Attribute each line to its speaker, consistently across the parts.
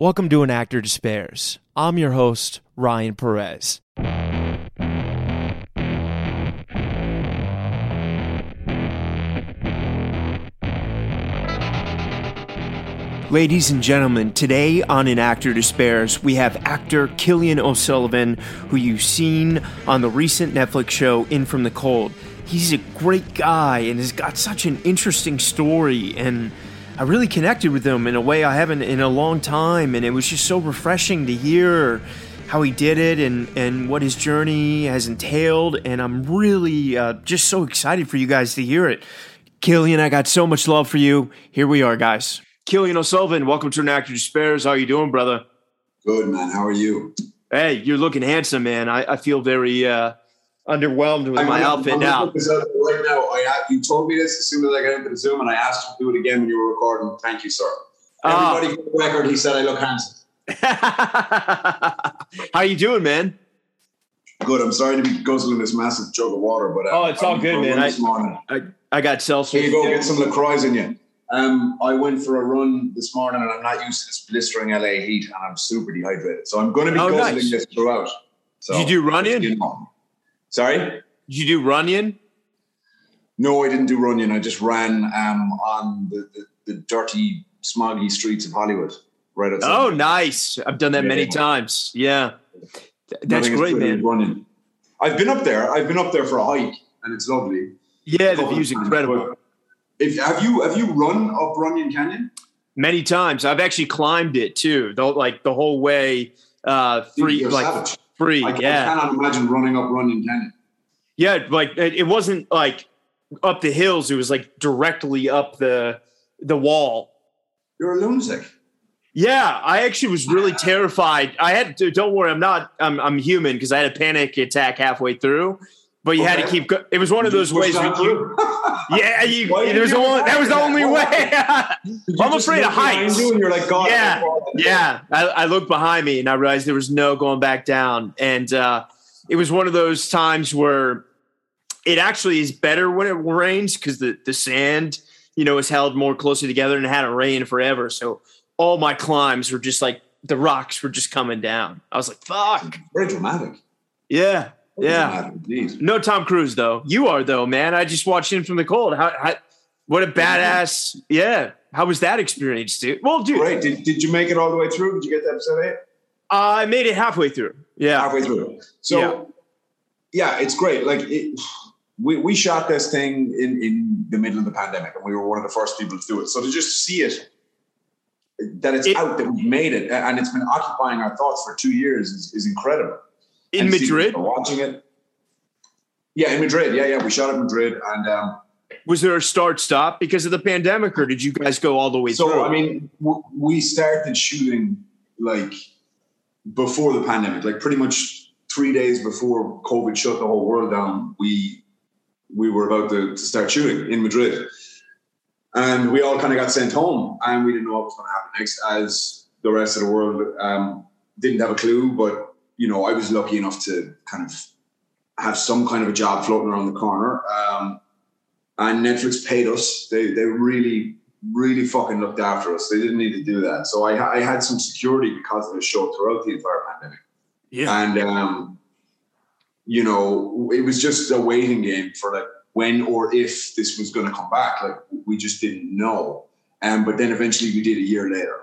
Speaker 1: Welcome to An Actor Despairs. I'm your host, Ryan Perez. Ladies and gentlemen, today on An Actor Despairs, we have actor Killian O'Sullivan, who you've seen on the recent Netflix show In From the Cold. He's a great guy and has got such an interesting story, and I really connected with him in a way I haven't in a long time, and it was just so refreshing to hear how he did it and, and what his journey has entailed, and I'm really uh, just so excited for you guys to hear it. Killian, I got so much love for you. Here we are, guys. Killian O'Sullivan, welcome to An Actor Despairs. How you doing, brother?
Speaker 2: Good, man. How are you?
Speaker 1: Hey, you're looking handsome, man. I, I feel very uh, underwhelmed with
Speaker 2: I'm
Speaker 1: my outfit
Speaker 2: I'm
Speaker 1: now.
Speaker 2: put this out there right now. I, you told me this as soon as I got into the Zoom, and I asked you to do it again when you were recording. Thank you, sir.
Speaker 1: Ah.
Speaker 2: Everybody for the record, he said I look handsome.
Speaker 1: How you doing, man?
Speaker 2: Good. I'm sorry to be guzzling this massive jug of water, but uh,
Speaker 1: Oh, it's all
Speaker 2: I went
Speaker 1: good, man. I-
Speaker 2: This morning.
Speaker 1: I, I got Celsius.
Speaker 2: Here you go. Get some Lacroix in you. Um, I went for a run this morning, and I'm not used to this blistering LA heat, and I'm super dehydrated. So I'm going to be
Speaker 1: Oh,
Speaker 2: guzzling
Speaker 1: nice.
Speaker 2: this throughout. So,
Speaker 1: Did you do Runyon?
Speaker 2: Sorry.
Speaker 1: Did you do Runyon?
Speaker 2: No, I didn't do Runyon. I just ran um, on the, the, the dirty, smoggy streets of Hollywood, right outside.
Speaker 1: Oh, nice. I've done that many
Speaker 2: Yeah.
Speaker 1: times. Yeah. That's
Speaker 2: Nothing
Speaker 1: great, man.
Speaker 2: I've been up there. I've been up there for a hike, and it's lovely.
Speaker 1: Yeah, the view's incredible.
Speaker 2: If have you have you run up Runyon Canyon?
Speaker 1: Many times. I've actually climbed it too. The, like the whole way uh free
Speaker 2: You're
Speaker 1: like
Speaker 2: savage.
Speaker 1: Free.
Speaker 2: I, I cannot imagine running up Runyon Canyon.
Speaker 1: Yeah, like it, it wasn't like up the hills, it was like directly up the the wall.
Speaker 2: You're a lunatic.
Speaker 1: Yeah, I actually was really ah. terrified. I had to, don't worry, I'm not I'm I'm human because I had a panic attack halfway through. But you had to keep go- it was one of those ways you. Yeah, you,
Speaker 2: Why
Speaker 1: there was the that was the only way. I'm afraid of heights.
Speaker 2: You and you're like, God,
Speaker 1: Yeah. Yeah, I, I looked behind me and I realized there was no going back down. And uh, it was one of those times where it actually is better when it rains because the, the sand, you know, is held more closely together and it hadn't rained forever. So all my climbs were just like the rocks were just coming down. I was like, fuck.
Speaker 2: Very dramatic.
Speaker 1: Yeah. Yeah.
Speaker 2: indeed.
Speaker 1: No Tom Cruise though. You are though, man. I just watched him from the cold. How, how what a badass. Yeah. How was that experience, dude? Well, dude,
Speaker 2: Great. Did, did you make it all the way through? Did you get to episode eight?
Speaker 1: I made it halfway through. Yeah.
Speaker 2: halfway through. So yeah, it's great. Like it, we we shot this thing in in the middle of the pandemic, and we were one of the first people to do it. So to just see it, that it's
Speaker 1: It-
Speaker 2: out, that we've made it, and it's been occupying our thoughts for two years is, is incredible.
Speaker 1: In
Speaker 2: And to see
Speaker 1: Madrid,
Speaker 2: watching it. Yeah, in Madrid. Yeah, yeah, we shot in Madrid, and um,
Speaker 1: was there a start stop because of the pandemic, or did you guys go all the way through?
Speaker 2: so
Speaker 1: through?
Speaker 2: I mean, w- we started shooting like before the pandemic, like pretty much three days before COVID shut the whole world down. We we were about to, to start shooting in Madrid, and we all kind of got sent home, and we didn't know what was going to happen next. As the rest of the world um, didn't have a clue, but you know, I was lucky enough to kind of have some kind of a job floating around the corner. Um, and Netflix paid us. They they really really fucking looked after us. They didn't need to do that. So I I had some security because of the show throughout the entire pandemic.
Speaker 1: yeah.
Speaker 2: And um, you know, it was just a waiting game for like when or if this was going to come back. Like we just didn't know. Um, but then eventually we did a year later.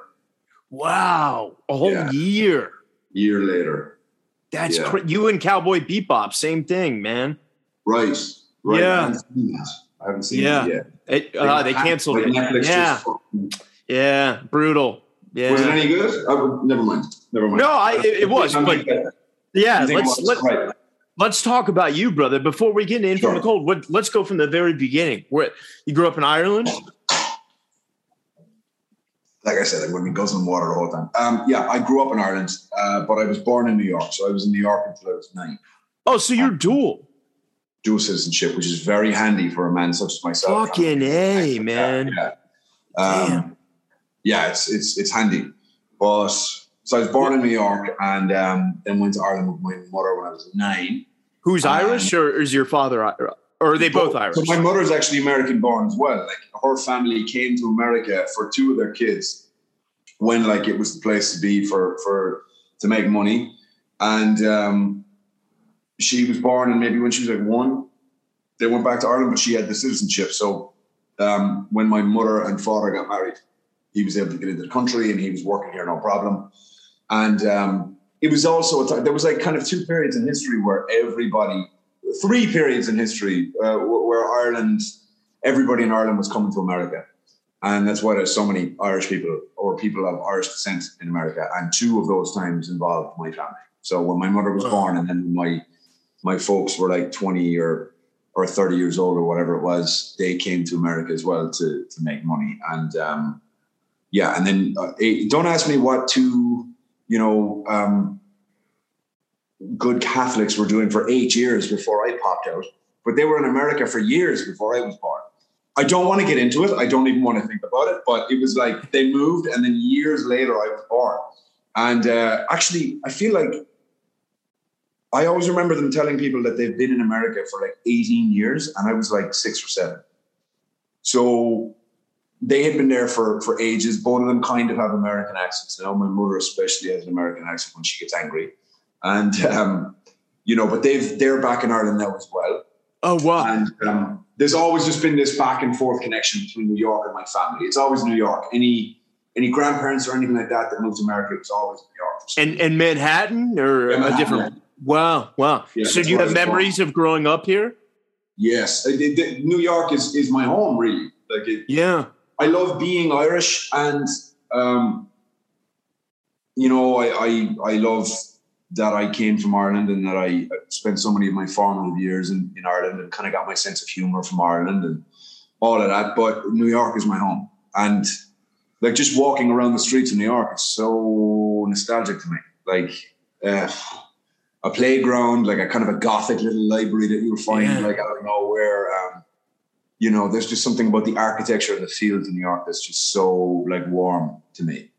Speaker 1: Wow. A whole
Speaker 2: Yeah.
Speaker 1: year.
Speaker 2: Year later,
Speaker 1: That's
Speaker 2: Yeah.
Speaker 1: cra- you and Cowboy Bebop, same thing, man.
Speaker 2: right? Right.
Speaker 1: Yeah.
Speaker 2: I haven't seen that. I haven't seen
Speaker 1: Yeah.
Speaker 2: it yet.
Speaker 1: It, uh, they
Speaker 2: Like,
Speaker 1: canceled it.
Speaker 2: Netflix
Speaker 1: Yeah.
Speaker 2: fucking-
Speaker 1: Yeah. Brutal. Yeah.
Speaker 2: Was it any good? Never mind. Never mind.
Speaker 1: No, I, it, it was. But yeah, let's let,
Speaker 2: right.
Speaker 1: let's talk about you, brother. Before we get in from
Speaker 2: Sure.
Speaker 1: the cold, what, let's go from the very beginning. Where you grew up in Ireland?
Speaker 2: Like I said, going to be guzzling water the whole time. Um, yeah, I grew up in Ireland, uh, but I was born in New York. So I was in New York until I was nine.
Speaker 1: Oh, so you're dual.
Speaker 2: Dual citizenship, which is very handy for a man such as myself.
Speaker 1: Fucking A,
Speaker 2: Yeah,
Speaker 1: man.
Speaker 2: Yeah, um,
Speaker 1: Damn.
Speaker 2: yeah it's it's it's handy. But so I was born in New York and um, then went to Ireland with my mother when I was nine.
Speaker 1: Who's
Speaker 2: Um,
Speaker 1: Irish, or is your father, I- or are they both Irish?
Speaker 2: So my mother's actually American born as well. Like her family came to America for two of their kids when like it was the place to be for for to make money. And um, she was born, and maybe when she was like one, they went back to Ireland, but she had the citizenship. So um, when my mother and father got married, he was able to get into the country, and he was working here no problem. And um, it was also a time, there was like kind of two periods in history where everybody, three periods in history uh, where Ireland, everybody in Ireland was coming to America. And that's why there's so many Irish people or people of Irish descent in America. And two of those times involved my family. So when my mother was born and then my my folks were like 20 or or 30 years old or whatever it was, they came to America as well to to make money. And um, yeah, and then uh, don't ask me what two, you know, um, good Catholics were doing for eight years before I popped out, but they were in America for years before I was born. I don't want to get into it. I don't even want to think about it. But it was like they moved, and then years later, I was born. And uh, actually, I feel like I always remember them telling people that they've been in America for like 18 years, and I was like six or seven. So they had been there for for ages. Both of them kind of have American accents now. My mother especially has an American accent when she gets angry, and um, you know, but they've they're back in Ireland now as well.
Speaker 1: Oh wow!
Speaker 2: And um, there's always just been this back and forth connection between New York and my family. It's always New York. Any any grandparents or anything like that that moved to America, it was always New York.
Speaker 1: And and Manhattan or
Speaker 2: Yeah,
Speaker 1: a
Speaker 2: Manhattan,
Speaker 1: different. Wow, wow.
Speaker 2: Yeah,
Speaker 1: so do you have
Speaker 2: born.
Speaker 1: memories of growing up here?
Speaker 2: Yes, it- it- New York is is my home. Really, like it,
Speaker 1: Yeah.
Speaker 2: I love being Irish, and um, you know, I, I I love that I came from Ireland and that I spent so many of my formative years in, in Ireland and kind of got my sense of humor from Ireland and all of that. But New York is my home, and like just walking around the streets of New York is so nostalgic to me. Like uh, a playground, like a kind of a gothic little library that you'll find
Speaker 1: Yeah.
Speaker 2: like out of nowhere. Um, you know, there's just something about the architecture of the fields in New York that's just so like warm to me.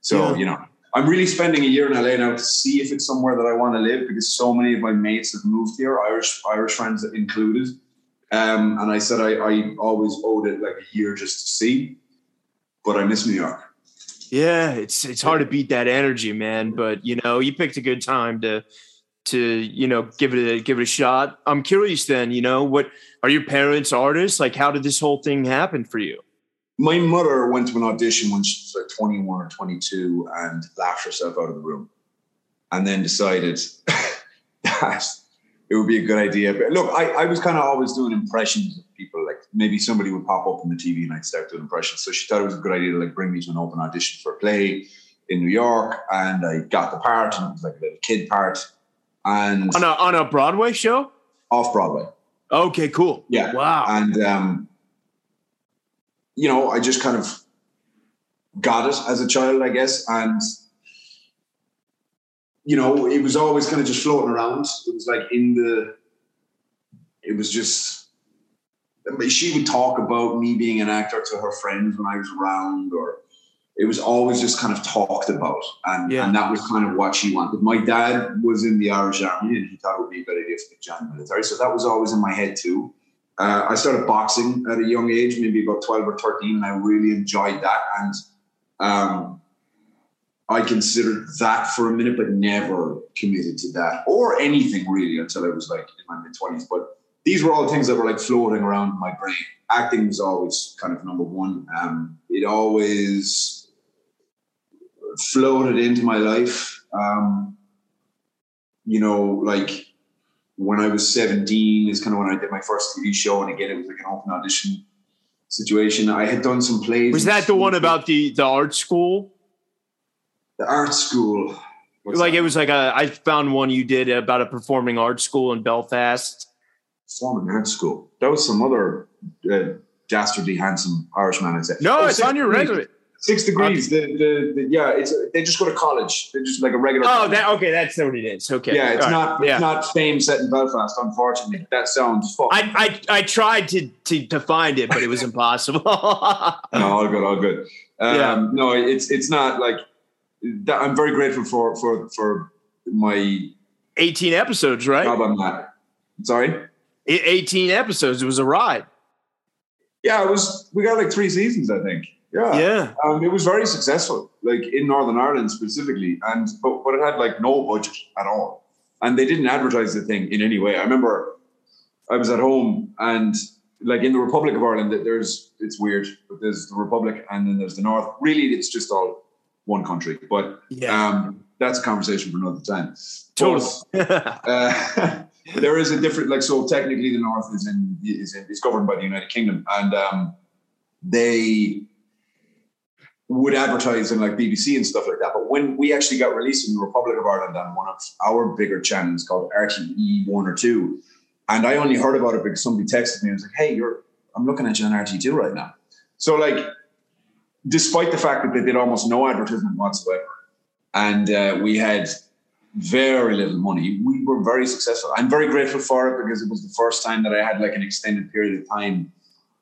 Speaker 2: So,
Speaker 1: Yeah.
Speaker 2: you know, I'm really spending a year in LA now to see if it's somewhere that I want to live because so many of my mates have moved here, Irish Irish friends included. Um, and I said I, I always owed it like a year just to see, but I miss New York.
Speaker 1: Yeah, it's it's hard to beat that energy, man. But you know, you picked a good time to to you know give it a give it a shot. I'm curious then, you know, what are your parents artists? Like how did this whole thing happen for you?
Speaker 2: My mother went to an audition when she was like 21 or 22 and laughed herself out of the room and then decided that it would be a good idea. But look, I, I was kind of always doing impressions of people. Like maybe somebody would pop up on the TV and I'd start doing impressions. So she thought it was a good idea to like bring me to an open audition for a play in New York. And I got the part and it was like a little kid part and
Speaker 1: On a on a Broadway show?
Speaker 2: off Broadway.
Speaker 1: Okay, cool.
Speaker 2: Yeah.
Speaker 1: Wow.
Speaker 2: And um, you know, I just kind of got it as a child, I guess. And you know, it was always kind of just floating around. It was like in the it was just she would talk about me being an actor to her friends when I was around, or it was always just kind of talked about. And,
Speaker 1: Yeah.
Speaker 2: and that was kind of what she wanted. My dad was in the Irish Army and he thought it would be a good idea to join the military. So that was always in my head too. Uh, I started boxing at a young age, maybe about 12 or 13, and I really enjoyed that. And um, I considered that for a minute, but never committed to that or anything really until I was like in my mid 20s. But these were all things that were like floating around my brain. Acting was always kind of number one. Um, it always floated into my life. Um, you know, like when I was 17 is kind of when I did my first TV show. And again, it was like an open audition situation. I had done some plays.
Speaker 1: Was that the one about the the art school?
Speaker 2: the art school? What's
Speaker 1: like
Speaker 2: that?
Speaker 1: it was like a I found one you did about a performing arts school in Belfast.
Speaker 2: Performing Art School. That was some other uh, dastardly handsome Irishman. I said.
Speaker 1: No,
Speaker 2: Oh,
Speaker 1: it's
Speaker 2: Six
Speaker 1: on your resume.
Speaker 2: Six degrees. The, the, the, yeah, it's they just go to college. They're just like a regular.
Speaker 1: Oh, that okay, that's what it is. Okay.
Speaker 2: yeah, it's
Speaker 1: All right.
Speaker 2: not it's
Speaker 1: Yeah.
Speaker 2: not fame set in Belfast. Unfortunately, that sounds fucked.
Speaker 1: I, I I tried to, to to find it, but it was impossible.
Speaker 2: no, all good, all good. Um,
Speaker 1: Yeah.
Speaker 2: No, it's it's not like that. I'm very grateful for for for my
Speaker 1: 18 episodes, right?
Speaker 2: job on that. Sorry.
Speaker 1: 18 episodes. It was a ride.
Speaker 2: Yeah, it was. We got like three seasons, I think. Yeah,
Speaker 1: Yeah.
Speaker 2: Um, it was very successful, like in Northern Ireland specifically, and but but it had like no budget at all, and they didn't advertise the thing in any way. I remember I was at home and like in the Republic of Ireland, there's it's weird, but there's the Republic and then there's the North. Really, it's just all one country, but
Speaker 1: Yeah.
Speaker 2: um, that's a conversation for another time.
Speaker 1: Totally.
Speaker 2: But, uh, there is a different like so technically the north is in is in, is governed by the United Kingdom and um, they would advertise in like BBC and stuff like that. But when we actually got released in the Republic of Ireland on one of our bigger channels called RTE one or two, and I only heard about it because somebody texted me and was like, "Hey, you're I'm looking at you on RTE two right now." So like, despite the fact that they did almost no advertisement whatsoever, and uh, we had very little money. We were very successful. I'm very grateful for it because it was the first time that I had like an extended period of time,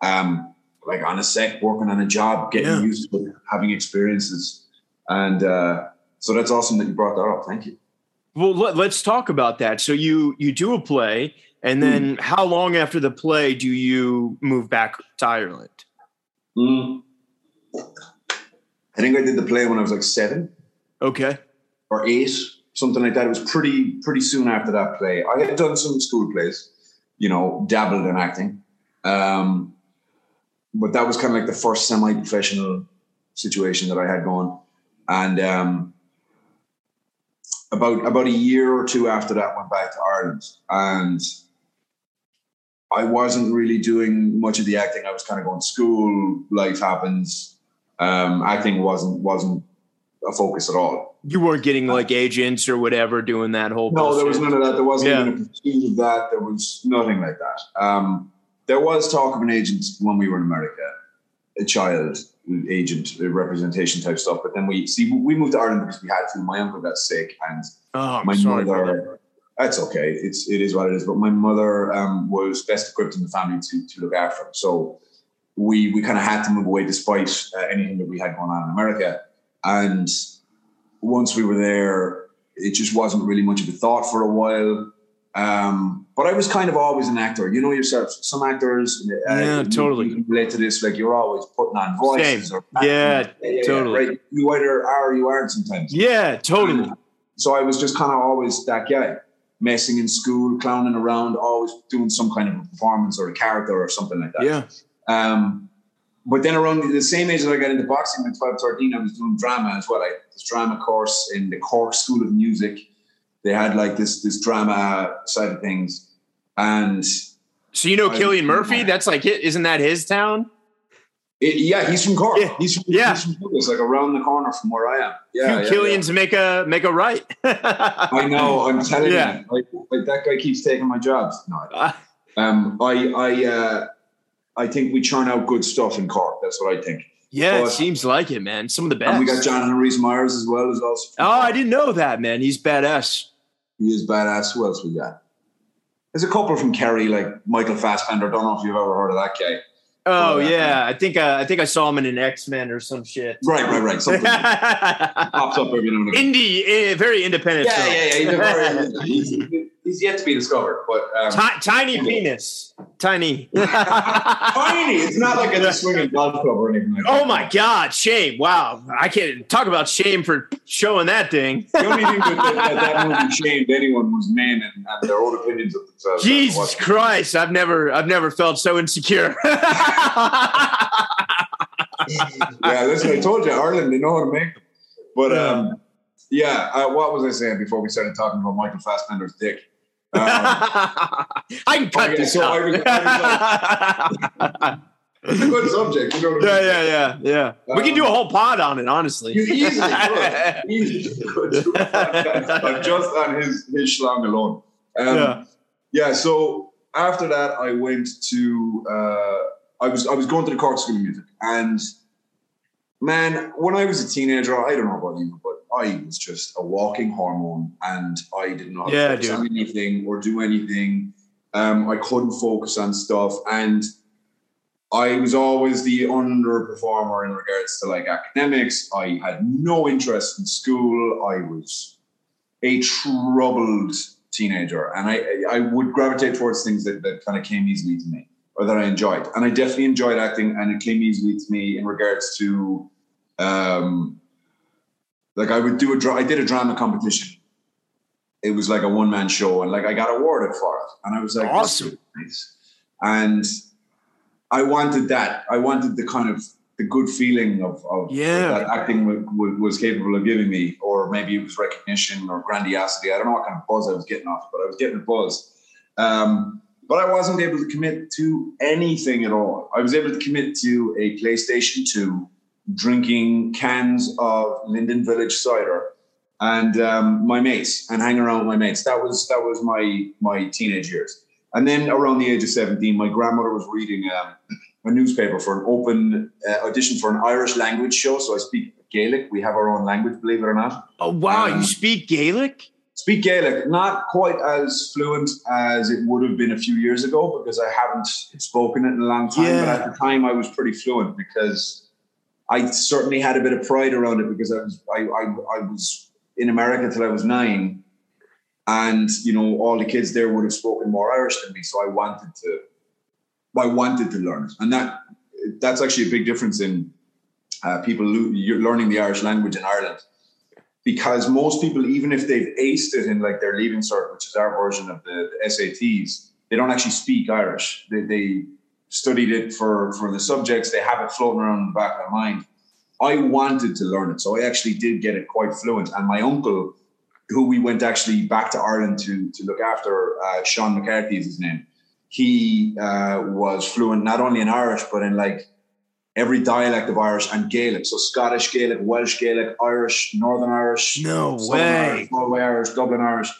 Speaker 2: um, like on a set, working on a job, getting
Speaker 1: Yeah.
Speaker 2: used to it, having experiences, and uh, so that's awesome that you brought that up. Thank you.
Speaker 1: Well, let, let's talk about that. So you you do a play, and then how long after the play do you move back to Ireland?
Speaker 2: Mm. I think I did the play when I was like seven
Speaker 1: Okay.
Speaker 2: or eight, something like that. It was pretty pretty soon after that play. I had done some school plays, you know, dabbled in acting, um, but that was kind of like the first semi-professional situation that I had going. And um, about about a year or two after that, went back to Ireland, and I wasn't really doing much of the acting. I was kind of going to school. Life happens. Um, acting wasn't wasn't a focus at all.
Speaker 1: You weren't getting like agents or whatever doing that whole.
Speaker 2: No, there was none of that. There wasn't
Speaker 1: Yeah.
Speaker 2: even a pursuit of that. There was nothing like that. Um, there was talk of an agent when we were in America, a child agent representation type stuff. But then we see we moved to Ireland because we had to. My uncle got sick, and
Speaker 1: Oh,
Speaker 2: my
Speaker 1: sorry.
Speaker 2: mother. That's okay. It's it is what it is. But my mother um, was best equipped in the family to to look after him. So we we kind of had to move away despite uh, anything that we had going on in America. And once we were there, it just wasn't really much of a thought for a while. Um, but I was kind of always an actor. You know yourself. Some actors, uh,
Speaker 1: Yeah, totally.
Speaker 2: you can relate to this. Like you're always putting on voices.
Speaker 1: Same.
Speaker 2: Or
Speaker 1: Yeah, totally.
Speaker 2: Right. You either are or you aren't sometimes.
Speaker 1: Yeah, totally.
Speaker 2: So I was just kind of always that guy, messing in school, clowning around, always doing some kind of a performance or a character or something like that.
Speaker 1: Yeah.
Speaker 2: Um, but then around the same age that I got into boxing, at 12, 13, I was doing drama as well. I this drama course in the Cork School of Music. They had like this this drama side of things. And
Speaker 1: So you know
Speaker 2: I-
Speaker 1: Cillian Murphy? That's like it. Isn't that his town?
Speaker 2: it, yeah, he's from Cork.
Speaker 1: Yeah.
Speaker 2: He's from,
Speaker 1: Yeah.
Speaker 2: he's from Douglas, like around the corner from where I am. Yeah, yeah,
Speaker 1: Killians make a make a right.
Speaker 2: I know. I'm telling
Speaker 1: Yeah.
Speaker 2: you, like, like that guy keeps taking my jobs. No, I Um, I I uh, I think we churn out good stuff in Cork. That's what I think.
Speaker 1: yeah, it seems like it, man. Some of the best.
Speaker 2: And we got Jonathan Rhys Myers as well as also.
Speaker 1: Oh, I didn't know that, man. He's badass.
Speaker 2: He is badass. Who else we got? There's a couple from Kerry, like Michael Fassbender. Don't know if you've ever heard of that guy.
Speaker 1: Oh
Speaker 2: yeah.
Speaker 1: I think uh, I think I saw him in an X Men or some shit.
Speaker 2: Right, right, right. Something pops up every now and again.
Speaker 1: Indie, eh, very independent.
Speaker 2: Yeah, yeah, yeah. He's, a very, he's, he's yet to be discovered, but um,
Speaker 1: Ti- tiny penis, tiny.
Speaker 2: tiny. It's not like a swinging golf club or anything like that.
Speaker 1: oh my god, shame! Wow, I can't talk about shame for showing that thing.
Speaker 2: The only thing that, that, that movie shamed anyone was men and, and their own opinions of themselves.
Speaker 1: Jesus Christ, I've never, I've never felt so insecure.
Speaker 2: yeah, listen, I told you, Ireland, they know how to make them. But um, yeah, uh, what was I saying before we started talking about Michael Fassbender's dick? Um,
Speaker 1: I can cut
Speaker 2: okay,
Speaker 1: this
Speaker 2: so
Speaker 1: out.
Speaker 2: I was- it's a good subject. You know what I
Speaker 1: yeah,
Speaker 2: mean?
Speaker 1: yeah, yeah, yeah. we can do a whole pod on it, honestly.
Speaker 2: You easily could. Easily could. do a podcast on just on his, his schlong alone. Um,
Speaker 1: Yeah.
Speaker 2: yeah. So after that, I went to. Uh, I was I was going to the Cork School of Music, and man, when I was a teenager, I don't know about you, but I was just a walking hormone, and I didn't know
Speaker 1: Yeah,
Speaker 2: to focus
Speaker 1: dude.
Speaker 2: on anything or do anything. Um, I couldn't focus on stuff, and I was always the underperformer in regards to like academics. I had no interest in school. I was a troubled teenager, and I I would gravitate towards things that, that kind of came easily to me. or that I enjoyed. And I definitely enjoyed acting, and it came easily to me in regards to, um, like I would do a dra- I did a drama competition. It was like a one man show, and like I got awarded for it, and I was like,
Speaker 1: awesome,
Speaker 2: nice. and I wanted that. I wanted the kind of the good feeling of, of
Speaker 1: yeah.
Speaker 2: that acting w- w- was capable of giving me, or maybe it was recognition or grandiosity. I don't know what kind of buzz I was getting off, but I was getting a buzz. Um, but I wasn't able to commit to anything at all. I was able to commit to a PlayStation 2, drinking cans of Linden Village cider, and um, my mates, and hang around with my mates. That was that was my my teenage years. And then around the age of 17, my grandmother was reading um, a newspaper for an open uh, audition for an Irish language show. So I speak Gaelic. We have our own language, believe it or not.
Speaker 1: Oh wow,
Speaker 2: Um,
Speaker 1: you speak Gaelic?
Speaker 2: Speak Gaelic, not quite as fluent as it would have been a few years ago because I haven't spoken it in a long time. But at the time, I was pretty fluent because I certainly had a bit of pride around it because I was I, I, I was in America till I was nine, and you know all the kids there would have spoken more Irish than me, so I wanted to I wanted to learn it, and that that's actually a big difference in uh, people lo- learning the Irish language in Ireland. Because most people, even if they've aced it in like their leaving cert, which is our version of the, the SATs, they don't actually speak Irish. They, they studied it for for the subjects. They have it floating around in the back of their mind. I wanted to learn it, so I actually did get it quite fluent. And my uncle, who we went actually back to Ireland to to look after, uh, Sean McCarthy is his name. He uh, was fluent not only in Irish but in like every dialect of Irish and Gaelic. So Scottish Gaelic, Welsh Gaelic, Irish, Northern Irish,
Speaker 1: No
Speaker 2: Southern
Speaker 1: way.
Speaker 2: Irish, Galway Irish, Dublin Irish.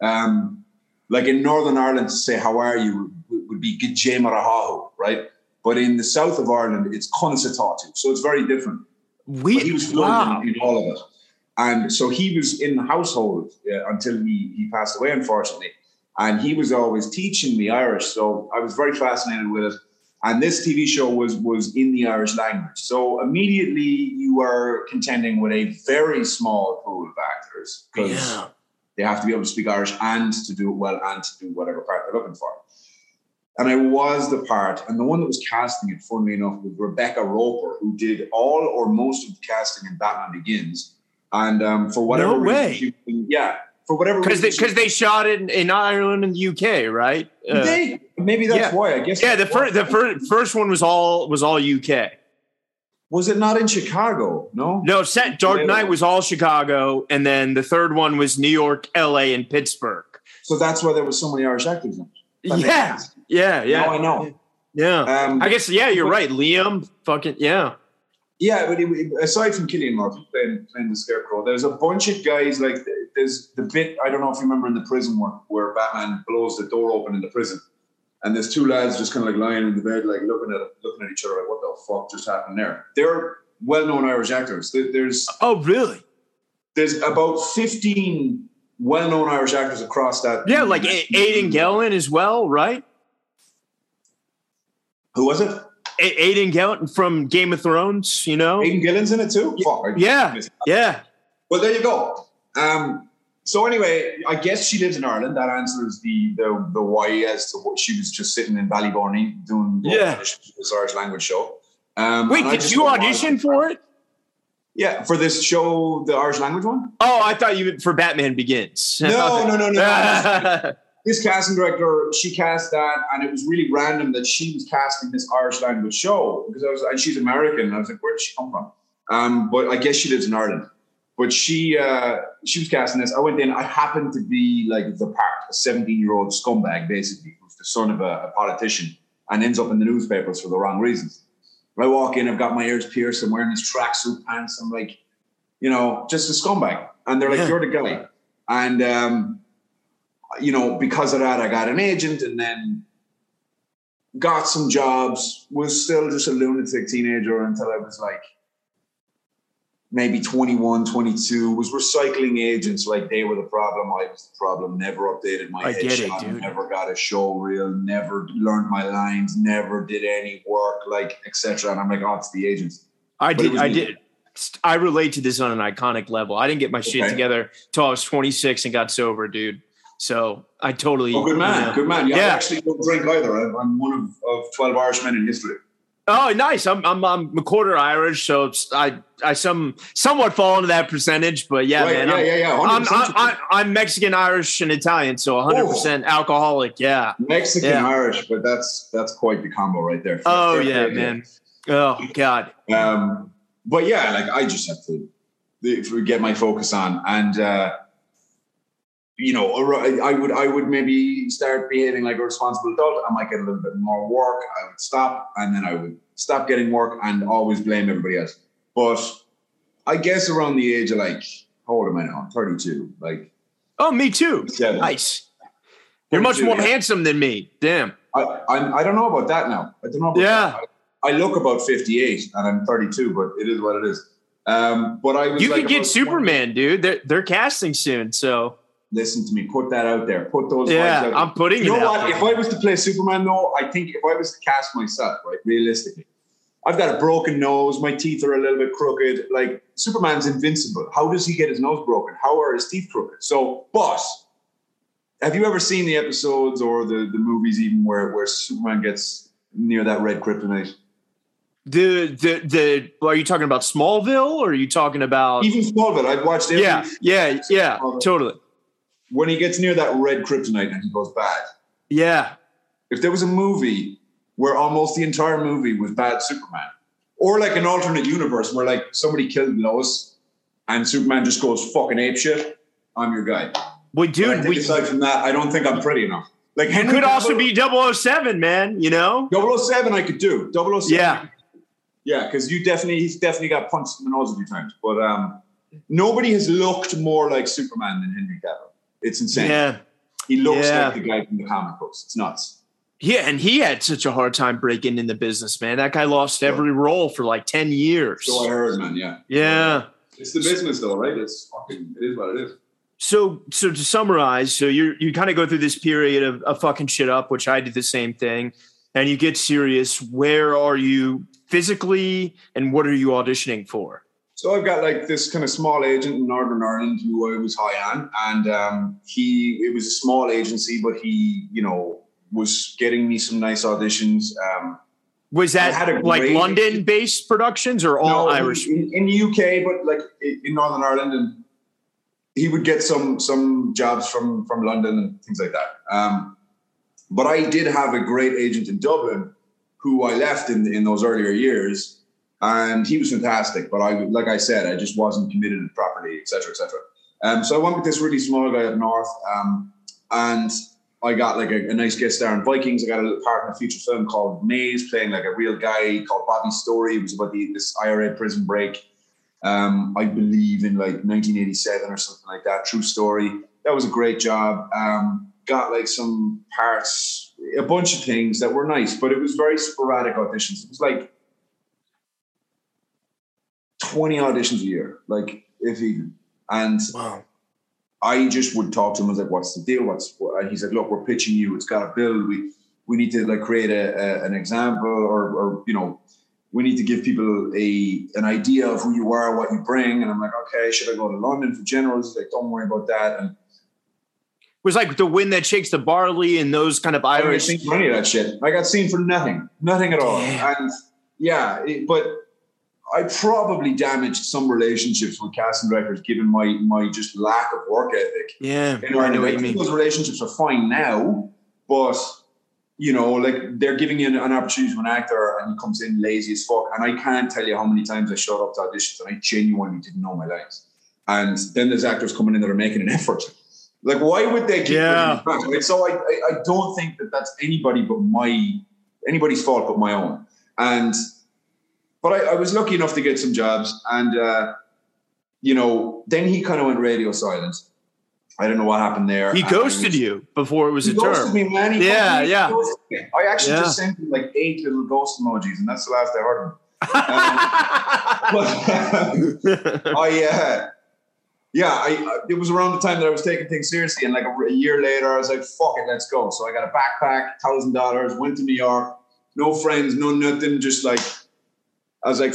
Speaker 2: Um, like in Northern Ireland, to say how are you would, be Gijay Marahahu, right? But in the south of Ireland, it's Conasatatu. So it's very different.
Speaker 1: We
Speaker 2: But he was fluent
Speaker 1: wow.
Speaker 2: in, in all of it. And so he was in the household uh, until he, he passed away, unfortunately. And he was always teaching me Irish. So I was very fascinated with it. And this TV show was was in the Irish language. So immediately you are contending with a very small pool of actors because
Speaker 1: Yeah.
Speaker 2: they have to be able to speak Irish and to do it well and to do whatever part they're looking for. And I was the part, and the one that was casting it, funnily enough, was Rebecca Roper, who did all or most of the casting in Batman Begins. And um, for whatever
Speaker 1: No
Speaker 2: reason,
Speaker 1: way.
Speaker 2: she- yeah, for whatever
Speaker 1: Because they,
Speaker 2: reason, she-
Speaker 1: they shot it in, in Ireland and the UK, right? Uh,
Speaker 2: they maybe that's
Speaker 1: yeah.
Speaker 2: why I guess.
Speaker 1: yeah, the first the first first one was all was all UK.
Speaker 2: was it not in Chicago? No,
Speaker 1: No, set Dark Knight was all Chicago, and then the third one was New York, LA, and Pittsburgh.
Speaker 2: so that's why there was so many Irish actors in. it. That
Speaker 1: Yeah. Yeah, yeah.
Speaker 2: Now I know.
Speaker 1: Yeah.
Speaker 2: Um,
Speaker 1: I guess yeah, you're right. Liam, fucking yeah.
Speaker 2: Yeah, but it, aside from Cillian Murphy playing playing the Scarecrow, there's a bunch of guys like there's the bit I don't know if you remember in the prison one where Batman blows the door open in the prison, and there's two lads just kind of like lying in the bed, like looking at looking at each other, like what the fuck just happened there? They're well-known Irish actors. There's
Speaker 1: Oh, really?
Speaker 2: there's about 15 well-known Irish actors across that.
Speaker 1: Yeah, like A- Aidan Gillen as well, right?
Speaker 2: Who was it?
Speaker 1: A- Aidan Gillen from Game of Thrones, you know?
Speaker 2: Aidan Gillen's in it too. Fuck,
Speaker 1: Yeah, yeah.
Speaker 2: Well, there you go. Um, so anyway, I guess she lives in Ireland. That answers the the, the why as to what she was just sitting in Ballyvourney doing
Speaker 1: Yeah.
Speaker 2: this Irish language show. Um,
Speaker 1: Wait, did you audition for it?
Speaker 2: Yeah, for this show, the Irish language one.
Speaker 1: Oh, I thought you for Batman Begins. I
Speaker 2: No, no, no, no. This casting director, she cast that, and it was really random that she was casting this Irish language show because I was, and she's American. And I was like, where did she come from? Um, but I guess she lives in Ireland. But she, uh, she was casting this. I went in. I happened to be like the part, a seventeen-year-old scumbag, basically, who's the son of a, a politician, and ends up in the newspapers for the wrong reasons. I walk in, I've got my ears pierced, I'm wearing these tracksuit pants. I'm like, you know, just a scumbag. And they're like,
Speaker 1: Yeah.
Speaker 2: you're the guy. And um, you know, because of that, I got an agent and then got some jobs, was still just a lunatic teenager until I was like maybe 21, 22, was recycling agents like they were the problem. I was the problem, never updated my
Speaker 1: I it,
Speaker 2: headshot, never got a show reel, never learned my lines, never did any work, like, etc. And I'm like, oh, it's the agents.
Speaker 1: I
Speaker 2: But
Speaker 1: did. I
Speaker 2: me.
Speaker 1: did. I relate to this on an iconic level. I didn't get my shit
Speaker 2: Okay.
Speaker 1: together till I was 26 and got sober, dude. So I totally.
Speaker 2: Oh, good man,
Speaker 1: you know.
Speaker 2: good man. Yeah, I actually don't drink either. I'm, I'm one of, of 12 Irishmen in history.
Speaker 1: Oh, nice. I'm I'm I'm a quarter Irish, so I I some somewhat fall into that percentage, but yeah,
Speaker 2: right,
Speaker 1: man.
Speaker 2: yeah,
Speaker 1: I'm,
Speaker 2: yeah, yeah.
Speaker 1: I'm, I'm, I'm, Mexican, Irish, and Italian, so 100 percent alcoholic. Yeah.
Speaker 2: Mexican
Speaker 1: Yeah.
Speaker 2: Irish, but that's that's quite the combo right there.
Speaker 1: Oh yeah, man. Oh god.
Speaker 2: Um, but yeah, like I just have to we get my focus on, and uh, you know, I would I would maybe start behaving like a responsible adult. I might get a little bit more work. I would stop, and then I would stop getting work and always blame everybody else. But I guess around the age of like, how old am I now? I'm 32. Like,
Speaker 1: Oh, me too.
Speaker 2: seven.
Speaker 1: Nice. You're much more
Speaker 2: yeah.
Speaker 1: handsome than me. Damn.
Speaker 2: I, I I don't know about that now. I don't know. About
Speaker 1: Yeah.
Speaker 2: I, I look about 58 and I'm 32, but it is what it is. Um, but I was
Speaker 1: You
Speaker 2: like
Speaker 1: could get Superman, dude. They're they're casting soon, so
Speaker 2: Listen to me. Put that out there. Put those.
Speaker 1: yeah, I'm putting
Speaker 2: You know what?
Speaker 1: there.
Speaker 2: If I was to play Superman, though, I think if I was to cast myself, right, realistically, I've got a broken nose. My teeth are a little bit crooked. Like Superman's invincible. How does he get his nose broken? How are his teeth crooked? So, but have you ever seen the episodes or the the movies even where where Superman gets near that red kryptonite?
Speaker 1: The the the are you talking about Smallville or are you talking about
Speaker 2: Even Smallville, I've watched.
Speaker 1: Yeah, yeah, yeah, totally.
Speaker 2: When he gets near that red kryptonite and he goes bad.
Speaker 1: Yeah.
Speaker 2: if there was a movie where almost the entire movie was bad Superman, or like an alternate universe where like somebody killed Lois and Superman just goes fucking ape shit, I'm your guy.
Speaker 1: Well,
Speaker 2: I
Speaker 1: dude, we
Speaker 2: aside from that, I don't think I'm pretty enough. Like Henry
Speaker 1: could also be 007, man, you know?
Speaker 2: 007 I could do. 007.
Speaker 1: Yeah.
Speaker 2: Yeah, because you definitely he's definitely got punched in the nose a few times. But um nobody has looked more like Superman than Henry Cavill. It's insane.
Speaker 1: Yeah.
Speaker 2: He looks
Speaker 1: Yeah.
Speaker 2: like the guy from the comic books. It's nuts.
Speaker 1: Yeah, and he had such a hard time breaking in the business, man. That guy lost every role for like 10 years.
Speaker 2: So I heard, man. Yeah.
Speaker 1: Yeah.
Speaker 2: It's the business, though, right? It's fucking. It is what it is.
Speaker 1: So so to summarize, so you you kind of go through this period of, of fucking shit up, which I did the same thing, and you get serious. Where are you physically and what are you auditioning for?
Speaker 2: So I've got like this kind of small agent in Northern Ireland who I was high on, and um, he it was a small agency, but he you know was getting me some nice auditions. Um,
Speaker 1: Was
Speaker 2: I had a
Speaker 1: that like London based productions or all
Speaker 2: no,
Speaker 1: Irish?
Speaker 2: in, in the UK, but like in Northern Ireland, and he would get some some jobs from from London and things like that. Um, but I did have a great agent in Dublin who I left in in those earlier years, and he was fantastic. But I, like I said, I just wasn't committed properly, etc., cetera, et cetera. Um, so I went with this really small guy up north, um, and I got like a, a nice guest star in Vikings. I got a little part in a feature film called Maze, playing like a real guy called Bobby Storey. It was about the, this IRA prison break. Um, I believe in like 1987 or something like that. True story. That was a great job. Um, got like some parts, a bunch of things that were nice, but it was very sporadic auditions. It was like 20 auditions a year, like if even. And
Speaker 1: Wow.
Speaker 2: I just would talk to him. I was like, "What's the deal? What's?" What? And he's like, "Look, we're pitching you. It's got to build. We we need to like create a, a an example, or or you know, we need to give people a an idea of who you are, what you bring." And I'm like, "Okay, should I go to London for generals?" He's like, "Don't worry about that." And
Speaker 1: It was like the wind that shakes the barley and those kind of Irish.
Speaker 2: I didn't
Speaker 1: Irish.
Speaker 2: seen for any of that shit. I got seen for nothing, nothing at all.
Speaker 1: Damn.
Speaker 2: And yeah, it, but I probably damaged some relationships with casting directors given my my just lack of work ethic.
Speaker 1: Yeah,
Speaker 2: You know,
Speaker 1: I know what you mean.
Speaker 2: those relationships are fine now, but you know, like they're giving you an, an opportunity to an actor and he comes in lazy as fuck. And I can't tell you how many times I showed up to auditions and I genuinely didn't know my lines. And then there's actors coming in that are making an effort. Like, why would they
Speaker 1: Yeah.
Speaker 2: Like, so I, I, I don't think that that's anybody but my anybody's fault but my own. And but I, I was lucky enough to get some jobs, and uh, you know, then he kind of went radio silent. I don't know what happened there.
Speaker 1: He ghosted
Speaker 2: was-
Speaker 1: you before it was
Speaker 2: he
Speaker 1: a
Speaker 2: ghosted
Speaker 1: term.
Speaker 2: me, man. He
Speaker 1: Yeah, yeah.
Speaker 2: I actually
Speaker 1: Yeah.
Speaker 2: just sent him like eight little ghost emojis, and that's the last I heard of him. But I, uh, yeah, I, I- it was around the time that I was taking things seriously, and like a, a year later, I was like, "Fuck it, let's go." So I got a backpack, thousand dollars, went to New York, no friends, no nothing, just like I was like,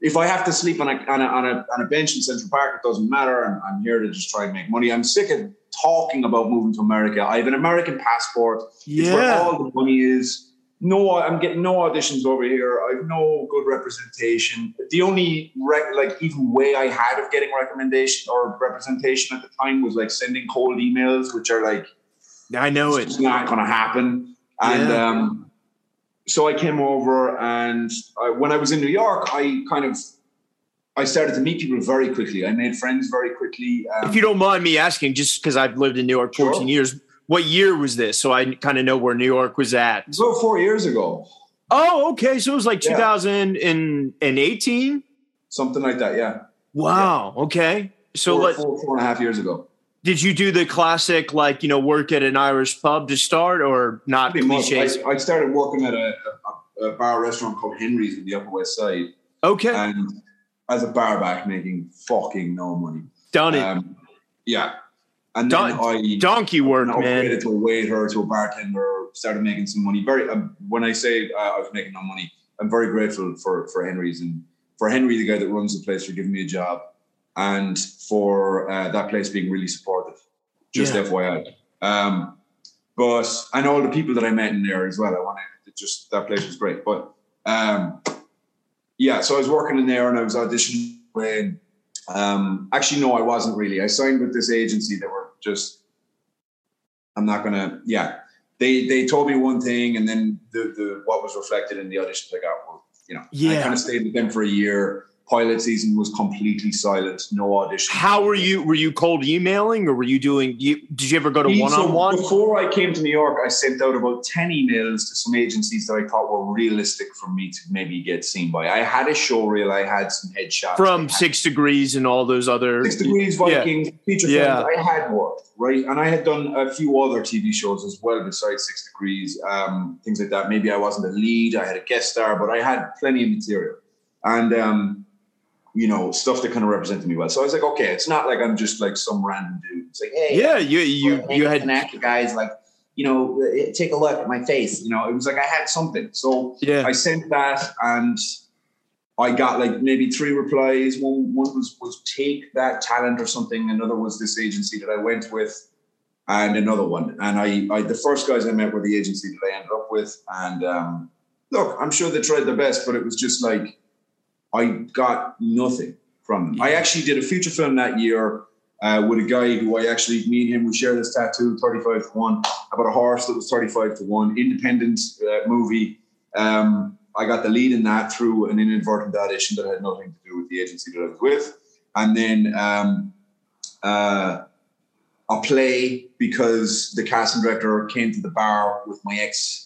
Speaker 2: if I have to sleep on a on a on a, on a bench in Central Park, it doesn't matter. I'm, I'm here to just try and make money. I'm sick of talking about moving to America. I have an American passport. Yeah. It's where all the money is. No, I'm getting no auditions over here. I have no good representation. The only rec- like even way I had of getting recommendation or representation at the time was like sending cold emails, which are like
Speaker 1: I know it.
Speaker 2: it's not going to happen. And
Speaker 1: Yeah.
Speaker 2: um, so I came over, and I, when I was in New York, I kind of I started to meet people very quickly. I made friends very quickly. Um,
Speaker 1: If you don't mind me asking, just because I've lived in New York 14
Speaker 2: Sure.
Speaker 1: years, what year was this? So I kind of know where New York was at.
Speaker 2: So four years ago,
Speaker 1: Oh, okay. So it was like
Speaker 2: Yeah.
Speaker 1: 2018.
Speaker 2: something like that. Yeah.
Speaker 1: Wow. Okay. So
Speaker 2: four,
Speaker 1: let,
Speaker 2: four, four and a half years ago.
Speaker 1: Did you do the classic, like, you know, work at an Irish pub to start or not cliches?
Speaker 2: I, I started working at a, a, a bar restaurant called Henry's in the Upper West Side,
Speaker 1: Okay.
Speaker 2: and as a bar back, making fucking no money.
Speaker 1: Done it.
Speaker 2: Um, yeah. And then
Speaker 1: Don-
Speaker 2: I
Speaker 1: Donkey work,
Speaker 2: and
Speaker 1: man.
Speaker 2: upgraded to a waiter, to a bartender, started making some money. Very um, when I say uh, I was making no money, I'm very grateful for for Henry's and for Henry, the guy that runs the place, for giving me a job, and for uh, that place being really supportive. Just
Speaker 1: Yeah.
Speaker 2: FYI. Um, but and all the people that I met in there as well. I wanted to just that place was great. But um, yeah, so I was working in there and I was auditioning. And, um, actually, no, I wasn't really. I signed with this agency that were just. I'm not gonna. Yeah, they they told me one thing, and then the the what was reflected in the auditions I got were you know.
Speaker 1: yeah.
Speaker 2: I kind of stayed with them for a year. Pilot season was completely silent, no audition.
Speaker 1: How were you? Were you cold emailing or were you doing, you, did you ever go to one on one?
Speaker 2: Before I came to New York, I sent out about 10 emails to some agencies that I thought were realistic for me to maybe get seen by. I had a show reel, I had some headshots.
Speaker 1: From Six Degrees and all those other.
Speaker 2: Six Degrees, Vikings, feature
Speaker 1: Yeah.
Speaker 2: films. I had worked, right? And I had done a few other TV shows as well besides Six Degrees, um, things like that. Maybe I wasn't a lead, I had a guest star, but I had plenty of material. And, um, you know, stuff that kind of represented me well. So I was like, okay, it's not like I'm just like some random dude. It's like, hey,
Speaker 1: Yeah, you you you had
Speaker 2: an actor, guys. Like, you know, eh, take a look at my face. You know, it was like I had something. So
Speaker 1: yeah
Speaker 2: I sent that, and I got like maybe three replies. One one was was take that talent or something. Another was this agency that I went with, and another one. And I, I the first guys I met were the agency that I ended up with. And um, look, I'm sure they tried their best, but it was just like I got nothing from them. I actually did a feature film that year uh, with a guy who I actually, me and him, we share this tattoo, 35 to 1, about a horse that was 35 to 1, independent uh, movie. Um, I got the lead in that through an inadvertent audition that had nothing to do with the agency that I was with. And then um, uh, a play because the casting director came to the bar with my ex.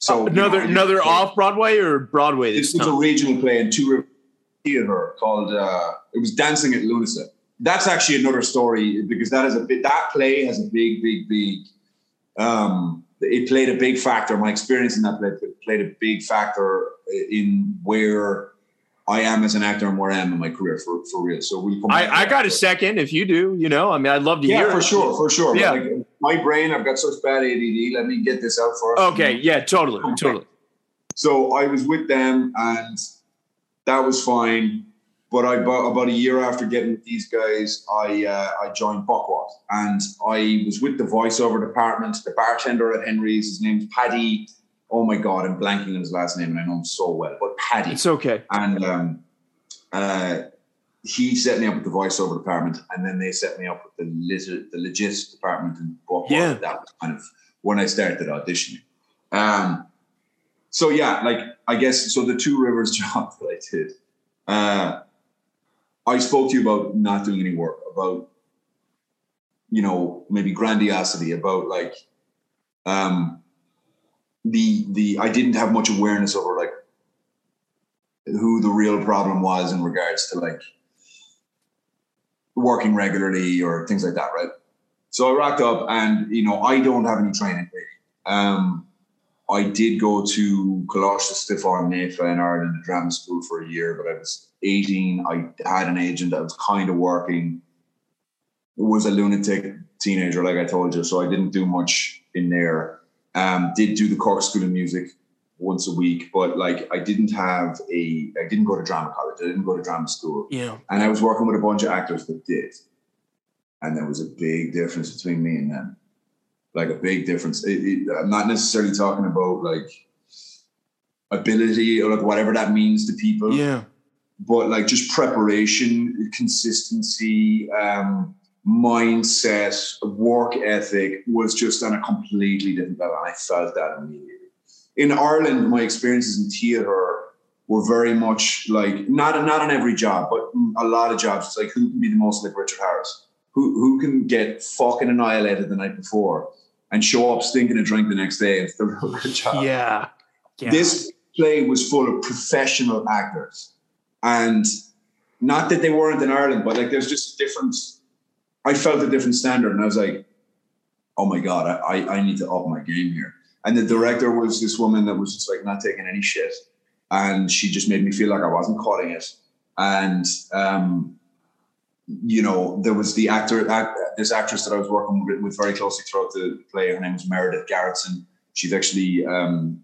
Speaker 2: So you know,
Speaker 1: another another off Broadway or Broadway this
Speaker 2: this was a regional play in Two River Theatre called uh, it was Dancing at Lughnasa. That's actually another story because that is a bit that play has a big, big, big. Um, it played a big factor. My experience in that play played a big factor in where I am as an actor and where I am in my career for, for real. So we'll come. back to
Speaker 1: I, I got a second if you do. You know, I mean, I'd love to
Speaker 2: Yeah,
Speaker 1: hear.
Speaker 2: Yeah, for
Speaker 1: it.
Speaker 2: sure, for sure.
Speaker 1: Yeah.
Speaker 2: Like, my brain, I've got such bad ADD. Let me get this out first.
Speaker 1: Okay, yeah, totally, totally.
Speaker 2: So I was with them, and that was fine. But I about, about a year after getting with these guys, I uh, I joined Buchwald, and I was with the voiceover department. The bartender at Henry's, his name's Paddy. Oh my god, I'm blanking on his last name, and I know him so well. But Paddy,
Speaker 1: It's okay.
Speaker 2: and um, uh, he set me up with the voiceover department, and then they set me up with the lit- the legit department in Buchwald.
Speaker 1: Yeah.
Speaker 2: That was kind of when I started auditioning. Um, so yeah, like I guess so. The two rivers job that I did, uh, I spoke to you about not doing any work, about you know maybe grandiosity, about like um, the the I didn't have much awareness over like who the real problem was in regards to like working regularly or things like that, right? So I rocked up, and you know I don't have any training really. Um, I did go to Coláiste Stiofáin Naofa in Ireland, a drama school for a year, but I was 18. I had an agent that was kind of working, was a lunatic teenager, like I told you. So I didn't do much in there. Um, did do the Cork School of Music once a week, but like I didn't have a, I didn't go to drama college. I didn't go to drama school.
Speaker 1: Yeah,
Speaker 2: And I was working with a bunch of actors that did. and there was a big difference between me and them, like a big difference. It, it, I'm not necessarily talking about like ability or like whatever that means to people.
Speaker 1: Yeah.
Speaker 2: But like just preparation, consistency, um, mindset, work ethic was just on a completely different level. And I felt that immediately. In Ireland, my experiences in theatre were very much like not not on every job, but a lot of jobs. It's like who can be the most like Richard Harris? Who who can get fucking annihilated the night before and show up stinking a drink the next day still do a good job?
Speaker 1: Yeah. yeah.
Speaker 2: This play was full of professional actors, and not that they weren't in Ireland, but like there's just a different. I felt a different standard, and I was like, "Oh my god, I I need to up my game here." And the director was this woman that was just like not taking any shit and she just made me feel like I wasn't cutting it. And um, you know, there was the actor, act, this actress that I was working with very closely throughout the play. Her name was Meredith Garretson. She's actually um,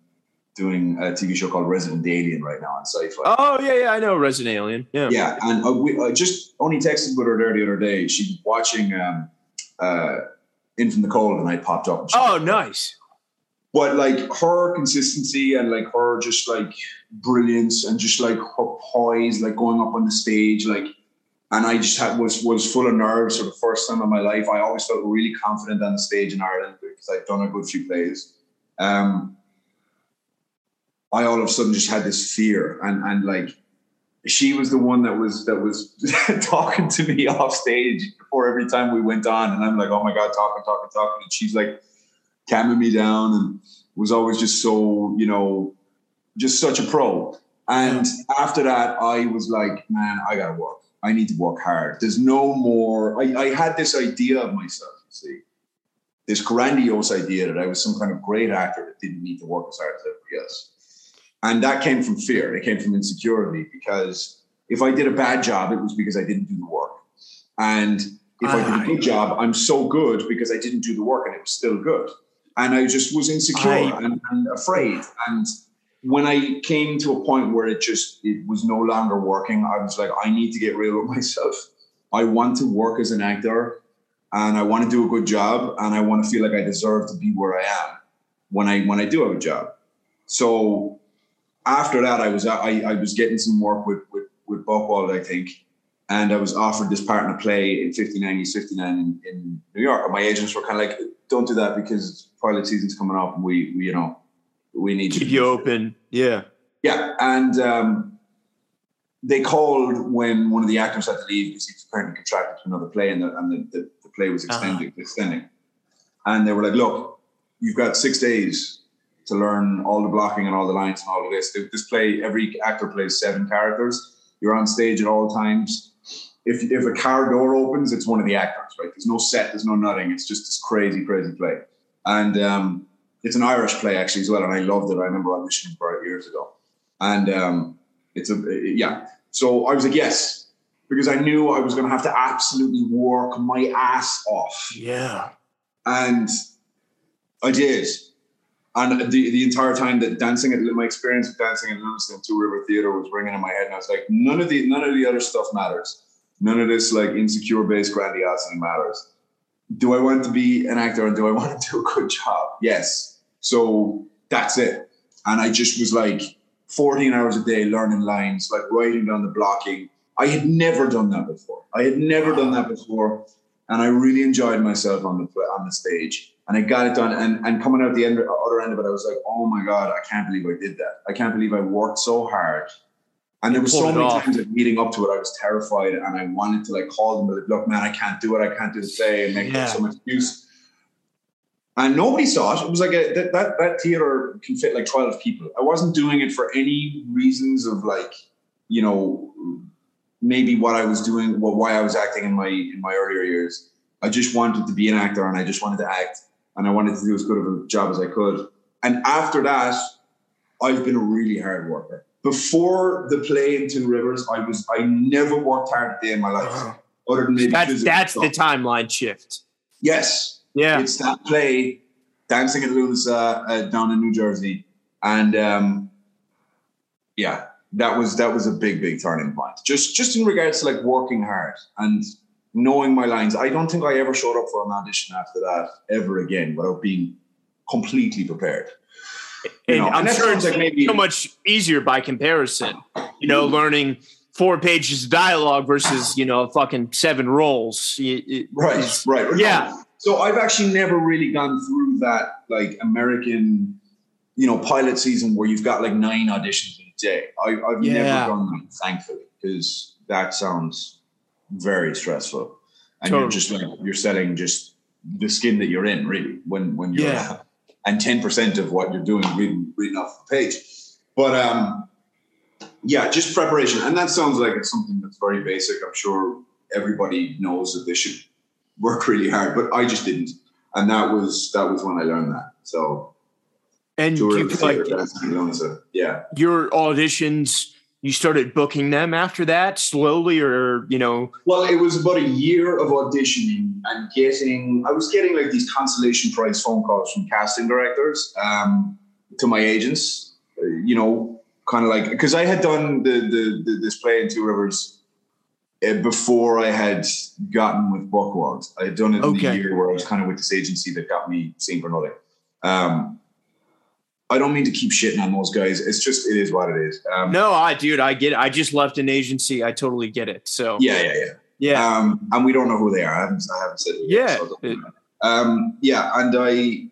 Speaker 2: doing a TV show called Resident Alien right now on Syfy.
Speaker 1: Oh yeah, yeah, I know Resident Alien. Yeah,
Speaker 2: yeah, and I, we, I just only texted with her there the other day. She's watching um, uh, In from the Cold, and I popped up.
Speaker 1: oh, nice.
Speaker 2: But like her consistency and like her just like brilliance and just like her poise, like going up on the stage, like, and I just had was was full of nerves for the first time in my life. I always felt really confident on the stage in Ireland because I'd done a good few plays. Um, I all of a sudden just had this fear, and and like she was the one that was that was talking to me off stage before every time we went on, and I'm like, oh my god, talking, talking, talking, and she's like calming me down and was always just so you know just such a pro. And after that, I was like, man, I gotta work. I need to work hard. There's no more. I, I had this idea of myself, you see, this grandiose idea that I was some kind of great actor that didn't need to work as hard as everybody else. And that came from fear. It came from insecurity because if I did a bad job, it was because I didn't do the work. And if I, I did a good ah. job, I'm so good because I didn't do the work and it was still good. And I just was insecure I, and, and afraid. And when I came to a point where it just it was no longer working, I was like, I need to get real with myself. I want to work as an actor and I want to do a good job and I want to feel like I deserve to be where I am when I when I do have a job. So after that I was I, I was getting some work with with, with Buchwald, I think. And I was offered this part in a play in 59 East 59 in, in New York. And my agents were kind of like, don't do that because pilot season's coming up and we, we you know, we need
Speaker 1: keep you open. Yeah,
Speaker 2: yeah, and um, they called when one of the actors had to leave because he was apparently contracted to another play, and the, and the, the, the play was extending, uh-huh. extending. And they were like, "Look, you've got six days to learn all the blocking and all the lines and all of this. This play, every actor plays seven characters. You're on stage at all times. If if a car door opens, it's one of the actors, right? There's no set, there's no nothing. It's just this crazy, crazy play. And um, it's an Irish play actually as well, and I loved it. I remember auditioning for it years ago, and um, it's a yeah. So I was like, yes, because I knew I was going to have to absolutely work my ass off.
Speaker 1: Yeah,
Speaker 2: and I did. And the, the entire time that dancing at my experience of dancing at Livingston Two River Theatre was ringing in my head, and I was like, none of the none of the other stuff matters. None of this like insecure based grandiosity matters. Do I want to be an actor and do I want to do a good job? Yes. So that's it. And I just was like 14 hours a day learning lines, like writing down the blocking. I had never done that before. I had never done that before. And I really enjoyed myself on the on the stage. And I got it done. And, and coming out the end, other end of it, I was like, oh my God, I can't believe I did that. I can't believe I worked so hard. And there was so many off. times leading up to it, I was terrified and I wanted to like call them, like, look, man, I can't do it. I can't do the play and make yeah. some excuse and nobody saw it. It was like a, that, that that theater can fit like twelve people. I wasn't doing it for any reasons of like you know maybe what I was doing, well, why I was acting in my in my earlier years. I just wanted to be an actor and I just wanted to act and I wanted to do as good of a job as I could. And after that, I've been a really hard worker. Before the play in Two Rivers, I was I never worked hard a day in my life. Uh-huh. Other than maybe
Speaker 1: that's that's the timeline shift.
Speaker 2: Yes,
Speaker 1: yeah,
Speaker 2: it's that play, Dancing at Lughnasa uh, down in New Jersey, and um, yeah, that was that was a big big turning point. Just just in regards to like working hard and knowing my lines. I don't think I ever showed up for an audition after that ever again without being completely prepared.
Speaker 1: You and know, I'm and sure it's like maybe so much easier by comparison. You know, learning four pages of dialogue versus you know fucking seven rolls.
Speaker 2: It, right, right.
Speaker 1: Yeah.
Speaker 2: So I've actually never really gone through that like American, you know, pilot season where you've got like nine auditions in a day. I, have yeah. never done that, thankfully, because that sounds very stressful, and totally. you're just like you're selling just the skin that you're in, really. When when you're yeah. And ten percent of what you're doing reading reading off the page, but um, yeah, just preparation, and that sounds like it's something that's very basic. I'm sure everybody knows that they should work really hard, but I just didn't, and that was that was when I learned that. So,
Speaker 1: and you like
Speaker 2: yeah,
Speaker 1: your auditions you started booking them after that slowly or you know?
Speaker 2: Well it was about a year of auditioning and getting i was getting like these consolation prize phone calls from casting directors um, to my agents you know kind of like because i had done the, the, the this play in two rivers uh, before i had gotten with buchwald i had done it in okay. the year where i was kind of with this agency that got me seen for nothing um, I don't mean to keep shitting on those guys. It's just it is what it is.
Speaker 1: Um, no, I dude, I get it. I just left an agency. I totally get it. So
Speaker 2: yeah, yeah, yeah,
Speaker 1: yeah.
Speaker 2: Um, and we don't know who they are. I haven't, I haven't said.
Speaker 1: yeah,
Speaker 2: so um, yeah, and I.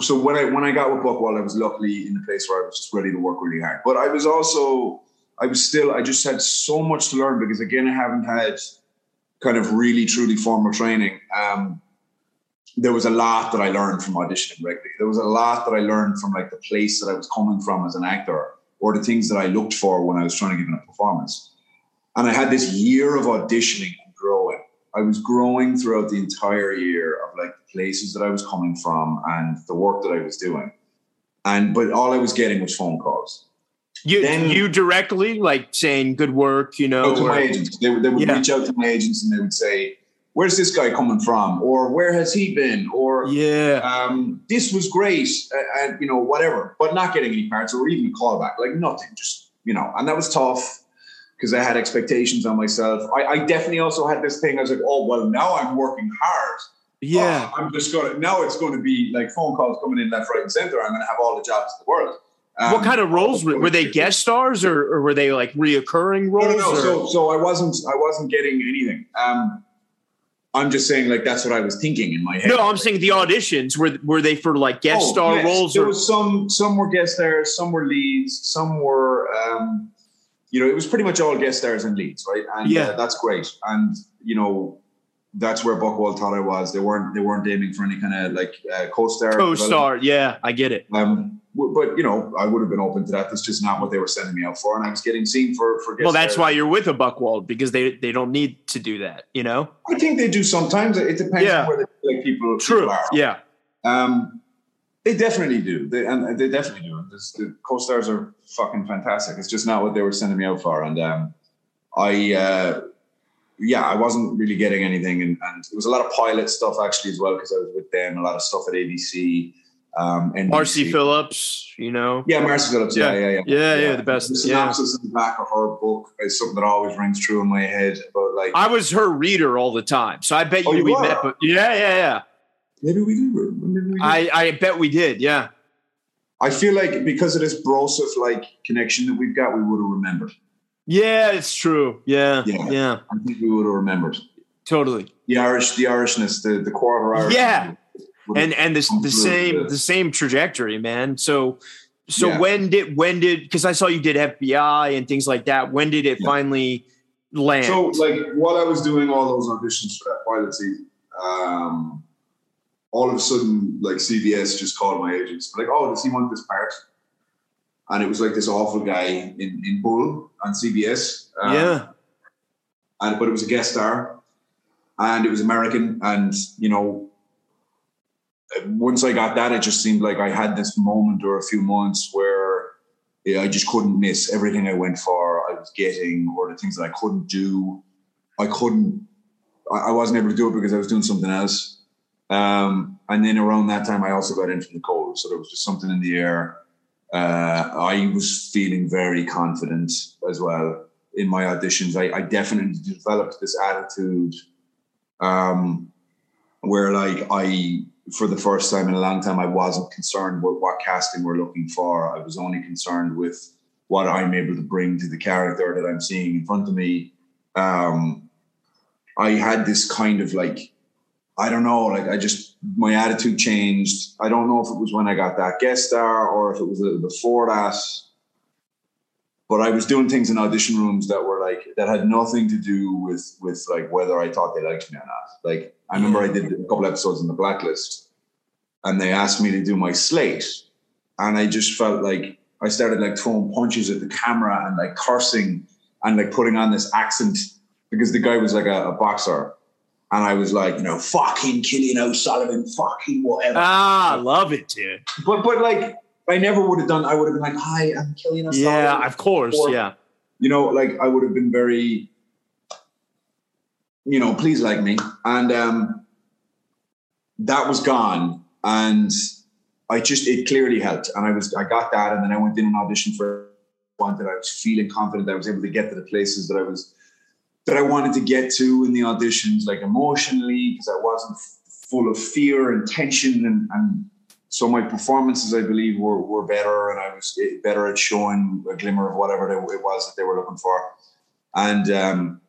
Speaker 2: So when I when I got with Buchwald, I was luckily in the place where I was just ready to work really hard. But I was also I was still I just had so much to learn because again I haven't had kind of really truly formal training. Um, there was a lot that I learned from auditioning regularly. There was a lot that I learned from like the place that I was coming from as an actor or the things that I looked for when I was trying to give in a performance. And I had this year of auditioning and growing. I was growing throughout the entire year of like the places that I was coming from and the work that I was doing. And but all I was getting was phone calls.
Speaker 1: You then, you directly like saying good work, you know.
Speaker 2: To or, my agents. They, they would yeah. reach out to my agents and they would say, where's this guy coming from or where has he been or
Speaker 1: yeah
Speaker 2: um, this was great and you know whatever but not getting any parts or even a callback like nothing just you know and that was tough because i had expectations on myself I, I, definitely also had this thing i was like oh well now i'm working hard
Speaker 1: yeah
Speaker 2: oh, i'm just gonna now it's going to be like phone calls coming in left right and center i'm gonna have all the jobs in the world
Speaker 1: um, what kind of roles were, were they guest stars or, or, were they like reoccurring roles? No, no,
Speaker 2: no. So, so I wasn't, I wasn't getting anything. Um, I'm just saying, like that's what I was thinking in my head.
Speaker 1: No, I'm saying the auditions were were they for like guest oh, star yes. roles?
Speaker 2: There or? was some some were guest stars, some were leads, some were um, you know it was pretty much all guest stars and leads, right? And
Speaker 1: yeah,
Speaker 2: uh, that's great. And you know that's where Buchwald thought I was. They weren't they weren't aiming for any kind of like uh, co-star.
Speaker 1: Co-star, yeah, I get it.
Speaker 2: Um, but you know, I would have been open to that. That's just not what they were sending me out for, and I was getting seen for for.
Speaker 1: Well, that's why you're with a Buchwald because they they don't need to do that. You know,
Speaker 2: I think they do sometimes. It depends yeah. on where the like people.
Speaker 1: True.
Speaker 2: People are.
Speaker 1: Yeah.
Speaker 2: Um, they definitely do. They and they definitely do. This, the co-stars are fucking fantastic. It's just not what they were sending me out for, and um, I. Uh, yeah, I wasn't really getting anything, and, and it was a lot of pilot stuff actually as well because I was with them. A lot of stuff at ABC. Um, and
Speaker 1: Marci Phillips, you know.
Speaker 2: Yeah, Marci Phillips. Yeah, yeah, yeah.
Speaker 1: Yeah, yeah, yeah the best.
Speaker 2: The synopsis yeah. in the back of her book is something that always rings true in my head. But like,
Speaker 1: I was her reader all the time, so I bet oh, you, we met. But yeah, yeah, yeah.
Speaker 2: Maybe we did. Maybe we did.
Speaker 1: I, I bet we did. Yeah.
Speaker 2: I feel like because of this Broseph like connection that we've got, we would have remembered.
Speaker 1: Yeah, it's true. Yeah, yeah, yeah.
Speaker 2: I think we would have remembered.
Speaker 1: Totally.
Speaker 2: The Irish, the Irishness, the the quarter Irish.
Speaker 1: Yeah, and and the the same the same trajectory, man. So so yeah. when did when did because I saw you did FBI and things like that. When did it yeah. finally land?
Speaker 2: So like while I was doing all those auditions for that pilot season, um, all of a sudden like CBS just called my agents like, oh, does he want this part? And it was like this awful guy in in Bull on CBS.
Speaker 1: Um, yeah.
Speaker 2: And but it was a guest star, and it was American, and you know once I got that, it just seemed like I had this moment or a few months where yeah, I just couldn't miss everything I went for. I was getting, or the things that I couldn't do. I couldn't. I wasn't able to do it because I was doing something else. Um, and then around that time, I also got into the cold, so there was just something in the air. Uh, I was feeling very confident as well. in my auditions. I, I definitely developed this attitude um, where like I for the first time in a long time I wasn't concerned with what casting we're looking for. I was only concerned with what I'm able to bring to the character that I'm seeing in front of me. Um, I had this kind of like I don't know, like I just my attitude changed. I don't know if it was when I got that guest star or if it was before that but I was doing things in audition rooms that were like that had nothing to do with with like whether I thought they liked me or not. Like I remember I did a couple episodes in the Blacklist, and they asked me to do my slate, and I just felt like I started like throwing punches at the camera and like cursing and like putting on this accent because the guy was like a, a boxer. And I was like, you know, fucking Cillian O'Sullivan, fucking whatever.
Speaker 1: Ah, I love it, dude.
Speaker 2: But but like I never would have done. I would have been like, "Hi, I'm Cillian O'Sullivan."
Speaker 1: Yeah, of course. Or, yeah.
Speaker 2: You know, like I would have been very, you know, please like me, and um, that was gone, and I just it clearly helped, and I was I got that, and then I went in and auditioned for one that I was feeling confident I was able to get to the places that I was that I wanted to get to in the auditions, like emotionally, because I wasn't full of fear and tension and, and so my performances, I believe, were, were better, and I was better at showing a glimmer of whatever it was that they were looking for. And um,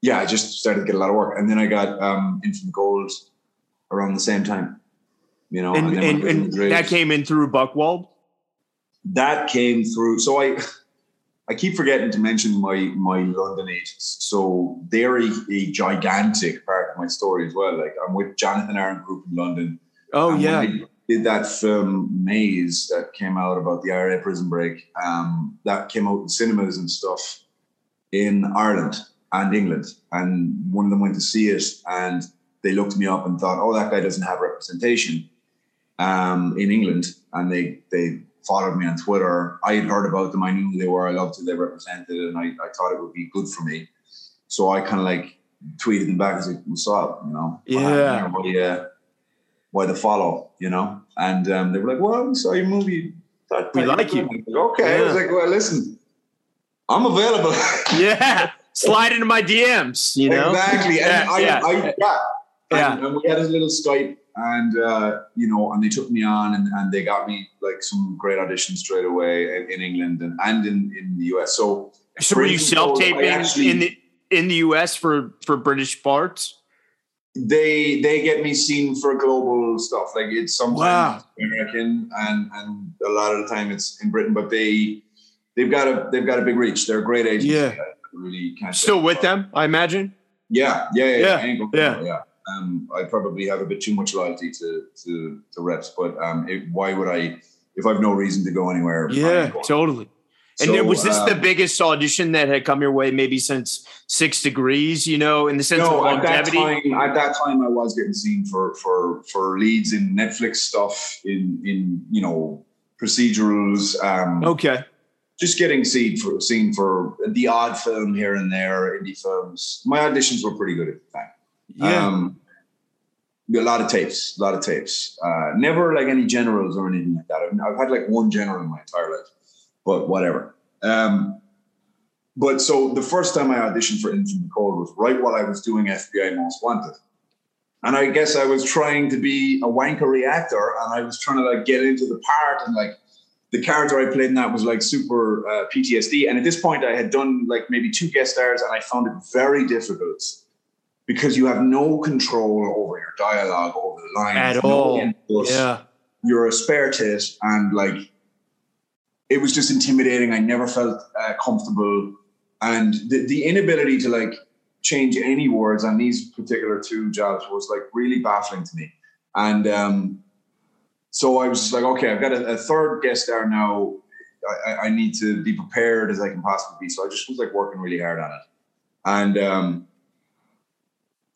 Speaker 2: yeah, I just started to get a lot of work, and then I got um, Infant Gold around the same time. You know,
Speaker 1: and, and, and, and that came in through Buchwald.
Speaker 2: That came through. So I, I keep forgetting to mention my my London agents. So they're a, a gigantic part of my story as well. Like I'm with Jonathan Arun Group in London
Speaker 1: Oh yeah.
Speaker 2: did that film Maze that came out about the IRA prison break. Um, that came out in cinemas and stuff in Ireland and England. And one of them went to see it and they looked me up and thought, oh, that guy doesn't have representation um, in England. And they they followed me on Twitter. I had heard about them. I knew who they were. I loved who they represented. And I, I thought it would be good for me. So I kind of like tweeted them back as like, what's up, you know?
Speaker 1: Yeah.
Speaker 2: yeah why the follow, you know? And um, they were like, well, we saw your movie.
Speaker 1: we like you.
Speaker 2: Like, okay. Yeah. I was like, well, listen, I'm available.
Speaker 1: yeah. Slide into my DMs, you know?
Speaker 2: Exactly. And
Speaker 1: yeah,
Speaker 2: I,
Speaker 1: yeah.
Speaker 2: I, yeah. yeah. And, and, we had a little Skype and, uh, you know, and they took me on and, and they got me like some great auditions straight away in, in England and, and in, in the US. So,
Speaker 1: so were you self taping in the, in the US for, for British parts?
Speaker 2: they they get me seen for global stuff. Like it's sometimes wow. American and and a lot of the time it's in Britain, but they they've got a they've got a big reach. They're a great agency.
Speaker 1: Yeah,
Speaker 2: really
Speaker 1: still with them, I imagine.
Speaker 2: Yeah, yeah, yeah,
Speaker 1: yeah. Yeah.
Speaker 2: yeah. Um, I probably have a bit too much loyalty to to, to reps, but um, it, why would I if I've no reason to go anywhere?
Speaker 1: Yeah, totally. And so, was this the um, biggest audition that had come your way, maybe since Six Degrees? You know, in the sense no, of longevity.
Speaker 2: At that, time, at that time, I was getting seen for for for leads in Netflix stuff, in in you know procedurals. Um,
Speaker 1: okay.
Speaker 2: Just getting seen for seen for the odd film here and there, indie films. My auditions were pretty good at the time.
Speaker 1: Yeah. Um,
Speaker 2: a lot of tapes, a lot of tapes. Uh, never like any generals or anything like that. I've, I've had like one general in my entire life but whatever. Um, but so the first time I auditioned for In From the Cold was right while I was doing FBI Most Wanted. And I guess I was trying to be a wankery actor and I was trying to like get into the part and like the character I played in that was like super uh, PTSD. And at this point I had done like maybe two guest stars and I found it very difficult because you have no control over your dialogue, over the lines.
Speaker 1: At all. yeah.
Speaker 2: You're a spare tit and like it was just intimidating. I never felt uh, comfortable, and the, the inability to like change any words on these particular two jobs was like really baffling to me. And um, so I was just like, okay, I've got a, a third guest star now. I, I, need to be prepared as I can possibly be. So I just was like working really hard on it. And um,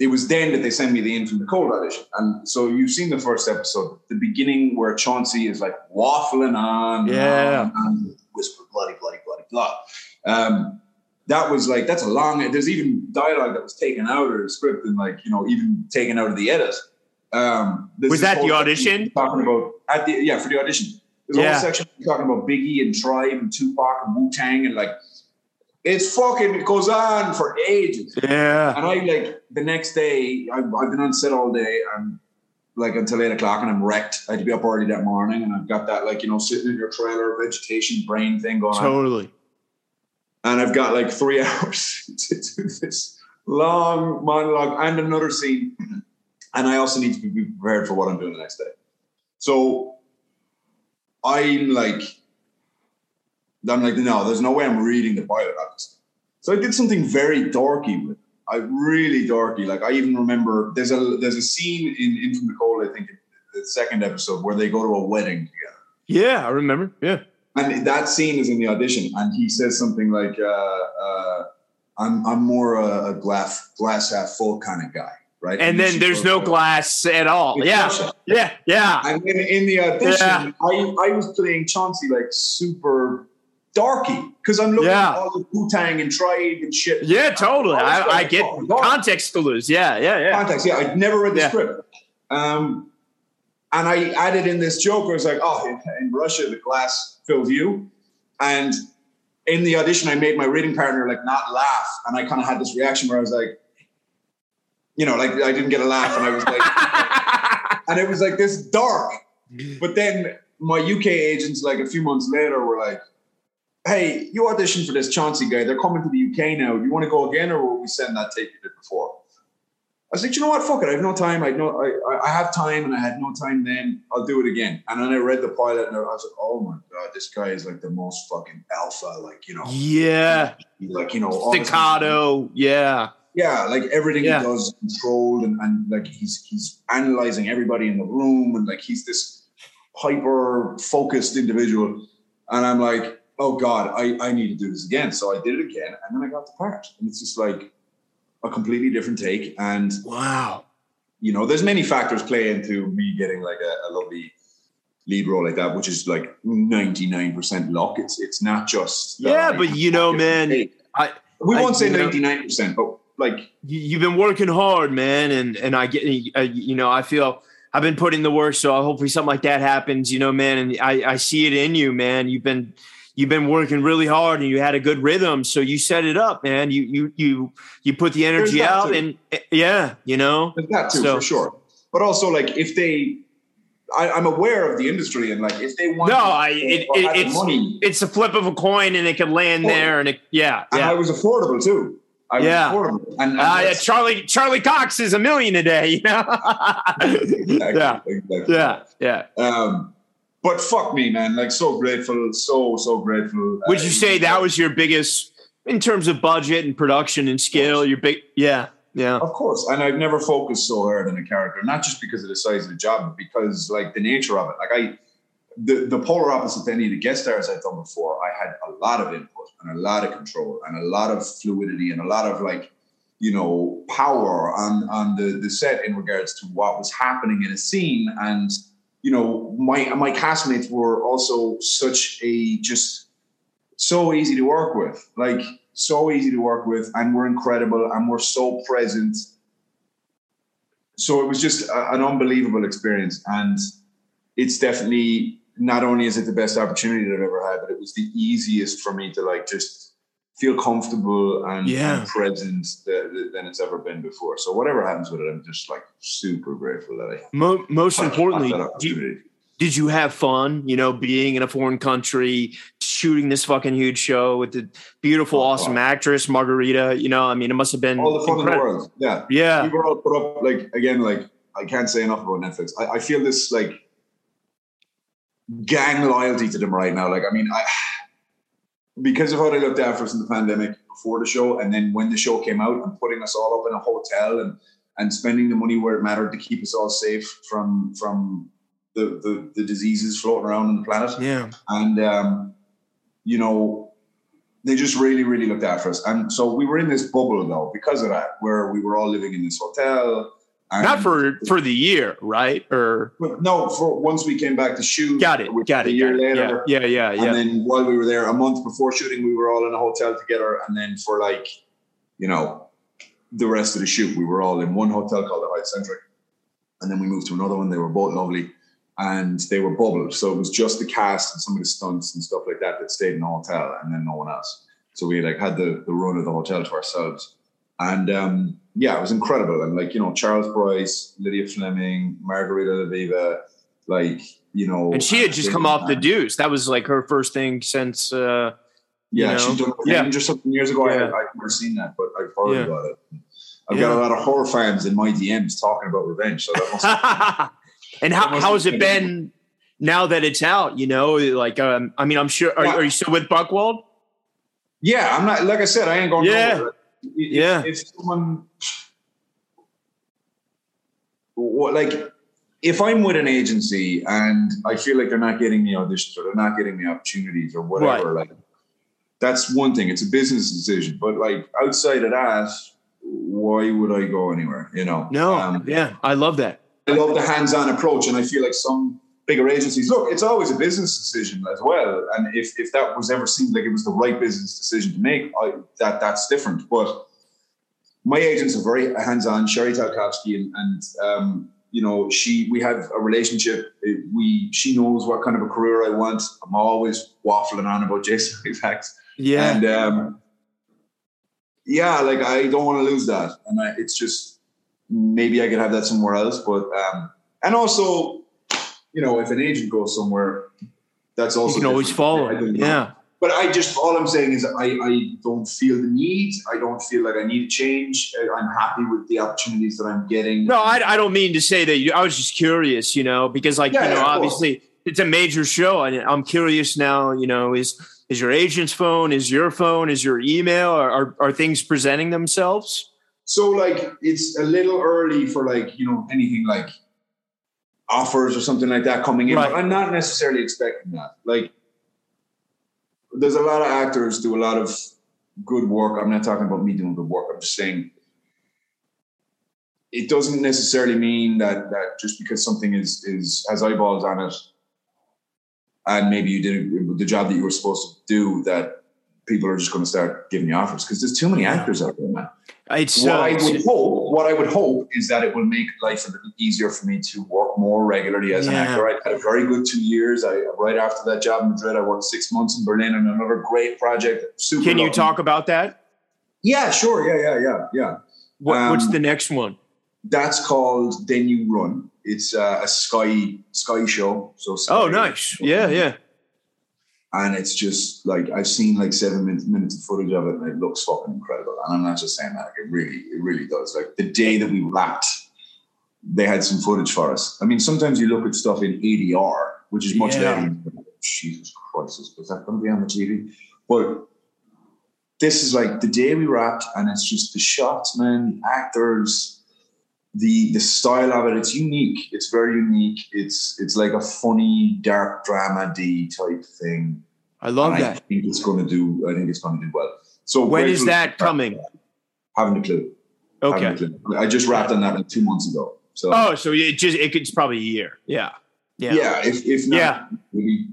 Speaker 2: it was then that they sent me the In From the Cold audition. And so you've seen the first episode, the beginning where Chauncey is like waffling on,
Speaker 1: yeah,
Speaker 2: and, on, and whisper bloody, bloody, bloody, blah. Um, that was like that's a long. There's even dialogue that was taken out of the script and like you know even taken out of the edit. Um,
Speaker 1: was that the audition?
Speaker 2: Talking about at the yeah for the audition. There's a
Speaker 1: yeah.
Speaker 2: whole section talking about Biggie and Tribe and Tupac and Wu Tang and like It's fucking it goes on for ages.
Speaker 1: Yeah.
Speaker 2: And I like the next day, I've, I've been on set all day and like until eight o'clock and I'm wrecked. I had to be up early that morning and I've got that like, you know, sitting in your trailer vegetation brain thing going on.
Speaker 1: Totally.
Speaker 2: And I've got like three hours to do this long monologue and another scene. And I also need to be prepared for what I'm doing the next day. So I'm like, I'm like, no, there's no way I'm reading the pilot obviously. So I did something very dorky with it. I really dorky. Like I even remember there's a there's a scene in In From the Cold, I think, the second episode where they go to a wedding together.
Speaker 1: Yeah, I remember. Yeah.
Speaker 2: And that scene is in the audition, and he says something like, uh, uh, "I'm I'm more a, a glass glass half full kind of guy." Right.
Speaker 1: And then there's no glass at all. Yeah.
Speaker 2: Russia.
Speaker 1: Yeah. Yeah.
Speaker 2: And then in the audition,
Speaker 1: Yeah.
Speaker 2: I, I was playing Chauncey like super darky because I'm looking
Speaker 1: Yeah.
Speaker 2: at all the Wu Tang and Tribe and shit.
Speaker 1: Yeah, totally.
Speaker 2: I
Speaker 1: I, I get context clues. Yeah, yeah, yeah.
Speaker 2: Context, yeah. I'd never read the
Speaker 1: Yeah.
Speaker 2: script. Um, and I added in this joke where I was like, oh, in, in Russia, the glass fill view. And in the audition, I made my reading partner like not laugh. And I kind of had this reaction where I was like, you know, like I didn't get a laugh. And I was like, and it was like this dark. But then my UK agents, like a few months later, were like, "Hey, you auditioned for this Chauncey guy. They're coming to the UK now. Do you want to go again, or will we send that tape you did before?" I was like, "You know what? Fuck it. I have no time. I know I, I have time, and I had no time then. I'll do it again." And then I read the pilot, and I was like, "Oh my god, this guy is like the most fucking alpha. Like you know,
Speaker 1: yeah.
Speaker 2: like you know,
Speaker 1: Staccato. Yeah.
Speaker 2: yeah, like everything
Speaker 1: Yeah.
Speaker 2: he does is controlled and, and like he's he's analyzing everybody in the room and like he's this hyper focused individual. And I'm like, oh God, I, I need to do this again. So I did it again and then I got the part. And it's just like a completely different take. And
Speaker 1: Wow.
Speaker 2: you know, there's many factors play into me getting like a, a lovely lead role like that, which is like 99% luck. It's it's not just
Speaker 1: Yeah,
Speaker 2: I
Speaker 1: but you know, man,
Speaker 2: take.
Speaker 1: I
Speaker 2: we
Speaker 1: I-
Speaker 2: won't say 99%, but like
Speaker 1: you- you've been working hard, man, and and I get uh, you know I feel I've been putting the work, so hopefully something like that happens, you know, man, and I I see it in you, man. You've been you've been working really hard, and you had a good rhythm, so you set it up, man. You you you you put the energy out, and uh, yeah, you know,
Speaker 2: There's that too,
Speaker 1: So-
Speaker 2: for sure. But also, like, if they, I, I'm aware of the industry, and like, if they want,
Speaker 1: No,
Speaker 2: to-
Speaker 1: I- it- it- it's-
Speaker 2: money,
Speaker 1: it's a flip of a coin, and it can land there, and it yeah
Speaker 2: and I was affordable too. I was
Speaker 1: Yeah.
Speaker 2: affordable, and, and
Speaker 1: Uh, yeah, Charlie Charlie Cox is a million a day, you know.
Speaker 2: exactly,
Speaker 1: yeah,
Speaker 2: exactly.
Speaker 1: yeah, yeah.
Speaker 2: Um, but fuck me, man! Like, so grateful, so so grateful.
Speaker 1: Would you say that was your biggest in terms of budget and production and scale? Your big, yeah, yeah,
Speaker 2: Of course, and I've never focused so hard on a character, not just because of the size of the job, but because like the nature of it. Like I, the the polar opposite to any of the guest stars I've done before, I had a lot of input and a lot of control and a lot of fluidity and a lot of like, you know, power on on the the set in regards to what was happening in a scene. And you know, my my castmates were also such a just so easy to work with, like so easy to work with, and we're incredible, and we're so present. So it was just a, an unbelievable experience, and it's definitely not only is it the best opportunity that I've ever had, but it was the easiest for me to like just feel comfortable and,
Speaker 1: Yeah.
Speaker 2: and present that- than it's ever been before. So whatever happens with it, I'm just like super grateful that I
Speaker 1: Mo- most
Speaker 2: had
Speaker 1: importantly, you-
Speaker 2: opportunity.
Speaker 1: did you have fun? You know, being in a foreign country, shooting this fucking huge show with the beautiful,
Speaker 2: Oh,
Speaker 1: awesome actress Margarita. You know, I mean, it must have been
Speaker 2: all the fun in the world. Yeah.
Speaker 1: Yeah,
Speaker 2: we were all put up like again like i can't say enough about netflix I, I feel this like gang loyalty to them right now like i mean i because of how they looked after us in the pandemic before the show and then when the show came out and putting us all up in a hotel and and spending the money where it mattered to keep us all safe from from the the, the diseases floating around on the planet.
Speaker 1: Yeah,
Speaker 2: and um, you know they just really really looked after us. And so we were in this bubble though because of that where we were all living in this hotel
Speaker 1: not for for the year, right? Or
Speaker 2: no for once we came back to shoot.
Speaker 1: Got it, got it.
Speaker 2: a year
Speaker 1: it.
Speaker 2: later.
Speaker 1: Yeah, yeah, yeah, yeah.
Speaker 2: and then while we were there a month before shooting we were all in a hotel together. And then for like you know the rest of the shoot we were all in one hotel called the Hyatt Centric. And then we moved to another one. They were both lovely. And they were bubbled. So it was just the cast and some of the stunts and stuff like that that stayed in the hotel and then no one else. So we like had the the run of the hotel to ourselves, and um, yeah, it was incredible. And like you know, Charles Bryce, Lydia Fleming, Margarita Levieva, like you know,
Speaker 1: and she had just come off the Deuce. That was like her first thing since. uh
Speaker 2: yeah,
Speaker 1: you know?
Speaker 2: she's done
Speaker 1: Yeah.
Speaker 2: just something years ago. I
Speaker 1: Yeah.
Speaker 2: had, I'd never seen that, but I've heard
Speaker 1: Yeah.
Speaker 2: about it. I've
Speaker 1: Yeah.
Speaker 2: got a lot of horror fans in my DMs talking about revenge. So that must
Speaker 1: and how how has it
Speaker 2: been-
Speaker 1: now that it's out? You know, like um, I mean, I'm sure. Are, are you still with Buchwald?
Speaker 2: Yeah, I'm not like I said, I ain't going
Speaker 1: Yeah.
Speaker 2: nowhere. If,
Speaker 1: Yeah.
Speaker 2: If someone what like if I'm with an agency and I feel like they're not getting me auditions or they're not getting the opportunities or whatever, like that's one thing. It's a business decision. But like outside of that, why would I go anywhere? You know?
Speaker 1: No.
Speaker 2: Um,
Speaker 1: yeah, I love that.
Speaker 2: I love the hands-on approach, and I feel like some bigger agencies look. It's always a business decision as well, and if if that was ever seemed like it was the right business decision to make, I, that that's different. But my agents are very hands-on. Sherry Talkowski, and, and um, you know, she we have a relationship. It- We she knows what kind of a career I want. I'm always waffling on about Jason Isaacs.
Speaker 1: Yeah.
Speaker 2: And um, yeah, like I don't want to lose that, and I, it's just maybe I could have that somewhere else. But um, and also, you know, if an agent goes somewhere, that's also you
Speaker 1: can always follow. Yeah.
Speaker 2: But I just all I'm saying is I I don't feel the need. I don't feel like I need to change. I'm happy with the opportunities that I'm getting.
Speaker 1: No, I, I don't mean to say that. You, I was just curious, you know, because like
Speaker 2: Yeah,
Speaker 1: you know,
Speaker 2: yeah,
Speaker 1: obviously it's a major show, and I'm curious now. You know, is is your agent's phone? Is your phone? Is your email? Are are, are things presenting themselves?
Speaker 2: So like it's a little early for like, you know, anything like offers or something like that coming in.
Speaker 1: Right.
Speaker 2: But I'm not necessarily expecting that. Like there's a lot of actors do a lot of good work. I'm not talking about me doing good work. I'm just saying it doesn't necessarily mean that that just because something is is has eyeballs on it and maybe you did the job that you were supposed to do that people are just going to start giving you offers because there's too many actors out there, man
Speaker 1: It's
Speaker 2: what
Speaker 1: uh,
Speaker 2: I would hope, what I would hope is that it will make life a little easier for me to work more regularly as an actor. I had a very good two years. I right after that job in Madrid, I worked six months in Berlin on another great project. Super.
Speaker 1: can you
Speaker 2: lovely.
Speaker 1: talk about that?
Speaker 2: Yeah, sure. Yeah, yeah, yeah, yeah.
Speaker 1: What, what's
Speaker 2: Um,
Speaker 1: the next one?
Speaker 2: That's called Then You Run. It's uh, a Sky Sky show. So Sky,
Speaker 1: Oh, nice. Yeah, yeah.
Speaker 2: And it's just like I've seen like seven minutes, minutes of footage of it, and it looks fucking incredible. And I'm not just saying that; like, it really, it really does. Like the day that we wrapped, they had some footage for us. I mean, sometimes you look at stuff in ADR, which is much
Speaker 1: Yeah.
Speaker 2: better. Jesus Christ, is that going to be on the TV? But this is like the day we wrapped, and it's just the shots, man, the actors, the the style of it. It's unique. It's very unique. It's it's like a funny, dark drama D type thing.
Speaker 1: I love
Speaker 2: And I
Speaker 1: that.
Speaker 2: think it's going to do. I think it's going to do well. So
Speaker 1: when is that coming?
Speaker 2: Haven't a clue. Haven't a
Speaker 1: Okay.
Speaker 2: clue. I just wrapped on that like two months ago. So
Speaker 1: Oh, so it just it's probably a year. Yeah. Yeah.
Speaker 2: yeah, if if not,
Speaker 1: Yeah.
Speaker 2: maybe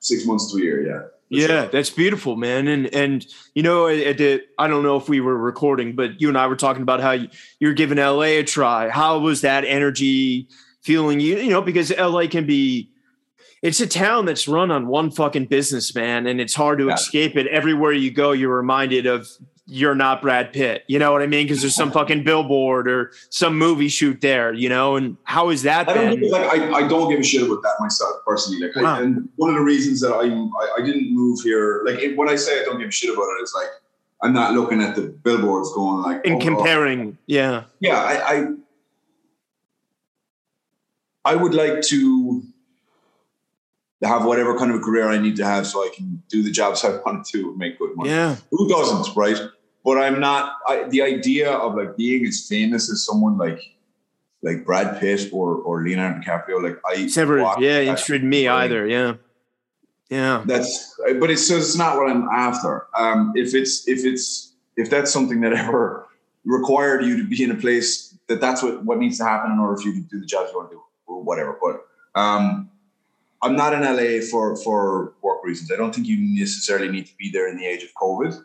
Speaker 2: six months to a year. Yeah.
Speaker 1: Yeah,
Speaker 2: sure.
Speaker 1: that's beautiful, man. And and you know, at the, I don't know if we were recording, but you and I were talking about how you, you're giving LA a try. How was that energy feeling? You you know, because LA can be, it's a town that's run on one fucking business, man, and it's hard to
Speaker 2: Yeah.
Speaker 1: escape it. Everywhere you go, you're reminded of you're not Brad Pitt. You know what I mean? Because there's some fucking billboard or some movie shoot there. You know, and how is that
Speaker 2: I don't give, like I, I don't give a shit about that myself personally. Like,
Speaker 1: Wow.
Speaker 2: I, and one of the reasons that I'm I, I didn't move here, like it, when I say I don't give a shit about it, it's like I'm not looking at the billboards going like
Speaker 1: In
Speaker 2: oh,
Speaker 1: comparing, yeah,
Speaker 2: yeah, I, I I would like to have whatever kind of a career I need to have so I can do the jobs I want to do and make good money.
Speaker 1: yeah,
Speaker 2: Who doesn't, right? But I'm not. I, the idea of like being as famous as someone like like Brad Pitt or or Leonardo DiCaprio, like I
Speaker 1: it's never, yeah, interested in me either. Yeah, yeah.
Speaker 2: That's, but it's so it's not what I'm after. Um, if it's if it's if that's something that ever required you to be in a place that that's what what needs to happen in order for you to do the jobs you want to do or whatever. But um, I'm not in LA for for work reasons. I don't think you necessarily need to be there in the age of COVID.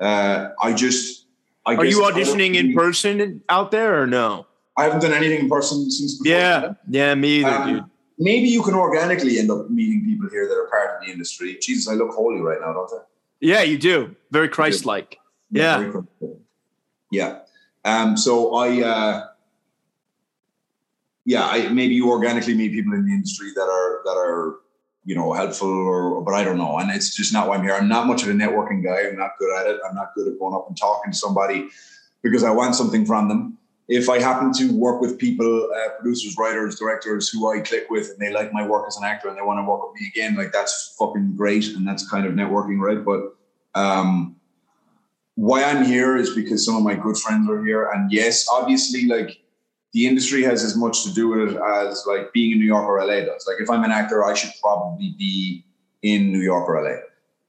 Speaker 2: Uh, I just. I
Speaker 1: Are you auditioning in person out there or no?
Speaker 2: I haven't done anything in person since. before
Speaker 1: Yeah, yeah, me either,
Speaker 2: Um,
Speaker 1: dude.
Speaker 2: Maybe you can organically end up meeting people here that are part of the industry. Jesus, I look holy right now, don't I?
Speaker 1: Yeah, you do. Very Christ-like. Yeah.
Speaker 2: Yeah. Um, so I, uh, yeah, I maybe you organically meet people in the industry that are that are you know helpful or but I don't know, and it's just not why I'm here. I'm not much of a networking guy. I'm not good at it. I'm not good at going up and talking to somebody because I want something from them. If I happen to work with people, uh, producers, writers, directors who I click with, and they like my work as an actor and they want to work with me again, like that's fucking great, and that's kind of networking, right? But um, why I'm here is because some of my good friends are here, and yes, obviously, like the industry has as much to do with it as like being in New York or LA does. Like if I'm an actor, I should probably be in New York or LA.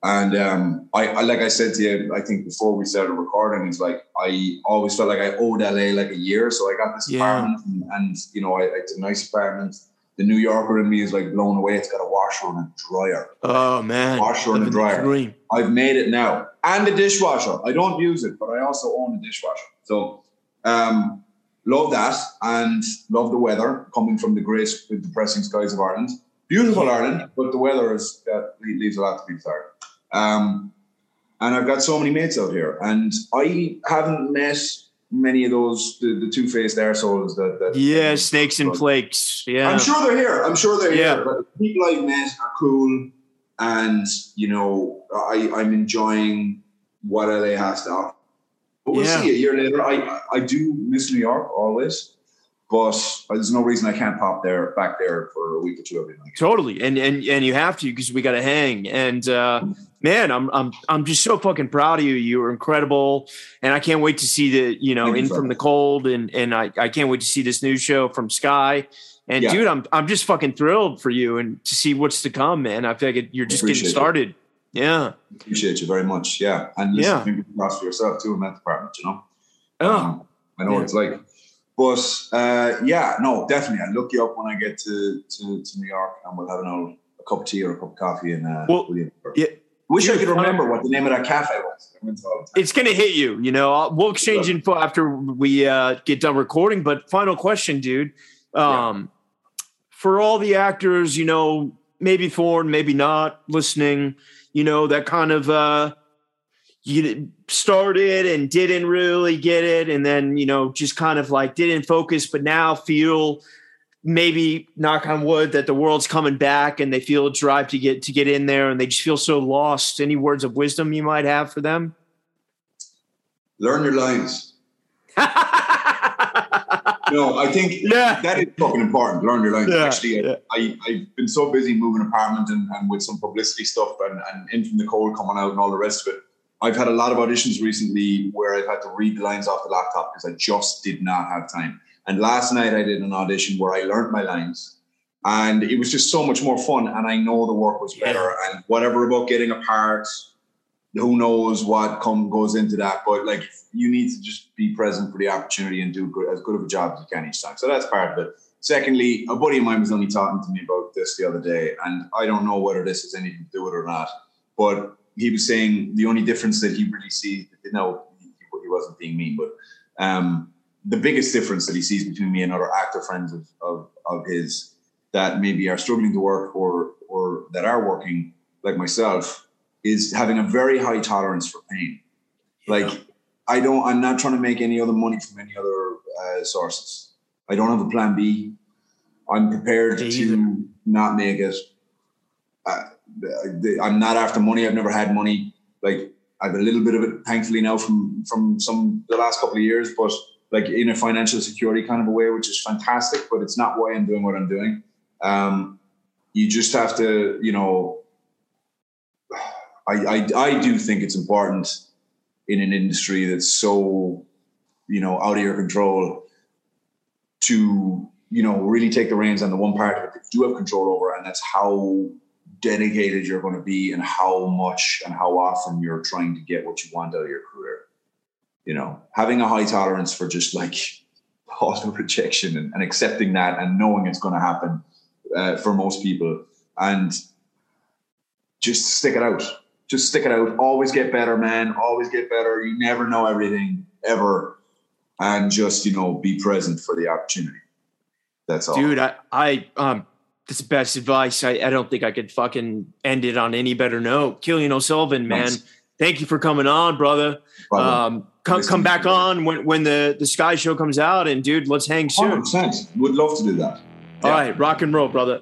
Speaker 2: And um, I, I, like I said to you, I think before we started recording, it's like I always felt like I owed LA like a year. So I got this yeah. apartment, and, and, you know, I, it's a nice apartment. The New Yorker in me is like blown away. It's got a washer and a dryer.
Speaker 1: Oh man,
Speaker 2: washer and a dryer. I've made it now, and a dishwasher. I don't use it, but I also own a dishwasher. So um, love that and love the weather coming from the great, depressing skies of Ireland. Beautiful Ireland, but the weather is uh, leaves a lot to be desired. Um, and I've got so many mates out here, and I haven't met many of those the, the two faced assholes that, that
Speaker 1: yeah snakes and flakes. Yeah,
Speaker 2: I'm sure they're here. I'm sure they're yeah. here. But people I've met are cool, and you know I I'm enjoying what LA has to offer but we'll yeah. see a year later. I I do miss New York always, but there's no reason I can't pop there back there for a week or two every night.
Speaker 1: Totally, and and and you have to because we got to hang. And uh, man, I'm I'm I'm just so fucking proud of you. You were incredible, and I can't wait to see the you know Thank in you from the cold, and and I I can't wait to see this new show from Sky. And yeah. dude, I'm I'm just fucking thrilled for you and to see what's to come, man. I feel like you're just getting started. It. Yeah.
Speaker 2: Appreciate you very much. Yeah. And listen, yeah. fingers crossed for yourself too in that department, you know?
Speaker 1: Oh. Um,
Speaker 2: I know yeah. what it's like. But uh, yeah, no, definitely. I'll look you up when I get to, to, to New York and we'll have an old a cup of tea or a cup of coffee and uh,
Speaker 1: well, yeah.
Speaker 2: Wish I could remember what the name of that cafe was.
Speaker 1: It's going to hit you. You know, we'll exchange info after we uh, get done recording. But final question, dude. Um, yeah. For all the actors, you know, maybe foreign, maybe not listening, you know, that kind of uh, you started and didn't really get it, and then you know just kind of like didn't focus, but now feel maybe knock on wood that the world's coming back and they feel a drive to get to get in there and they just feel so lost. Any words of wisdom you might have for them?
Speaker 2: Learn your lines. no, I think yeah. that is fucking important. Learn your lines. Yeah, Actually, yeah. I, I've been so busy moving apartment and, and with some publicity stuff and, and in from the cold coming out and all the rest of it. I've had a lot of auditions recently where I've had to read the lines off the laptop because I just did not have time. And last night I did an audition where I learned my lines and it was just so much more fun. And I know the work was better and whatever about getting a part, who knows what come goes into that. But like you need to just be present for the opportunity and do good, as good of a job as you can each time. So that's part of it. Secondly, a buddy of mine was only talking to me about this the other day, and I don't know whether this has anything to do with it or not, but he was saying the only difference that he really sees, no, he, he wasn't being mean, but um, the biggest difference that he sees between me and other actor friends of, of, of his that maybe are struggling to work or or that are working like myself is having a very high tolerance for pain. Like I don't, I'm not trying to make any other money from any other uh, sources. I don't have a plan B. I'm prepared to not make it. Uh, I'm not after money. I've never had money. Like I've a little bit of it, thankfully now from from some the last couple of years, but like in a financial security kind of a way, which is fantastic. But it's not why I'm doing what I'm doing. Um, you just have to, you know. I, I I do think it's important in an industry that's so you know out of your control to you know really take the reins on the one part that you do have control over and that's how dedicated you're going to be and how much and how often you're trying to get what you want out of your career you know having a high tolerance for just like auto rejection and, and accepting that and knowing it's going to happen uh, for most people and just stick it out just stick it out. Always get better, man. Always get better. You never know everything ever, and just you know be present for the opportunity. That's all,
Speaker 1: dude. I I um. That's the best advice. I, I don't think I could fucking end it on any better note. Cillian O'Sullivan, man. thank you for coming on, brother.
Speaker 2: Brother.
Speaker 1: Um, come
Speaker 2: Nice
Speaker 1: come back on when when the the Sky Show comes out, and dude, let's hang soon.
Speaker 2: 100%. Would love to do that.
Speaker 1: All right, rock and roll, brother.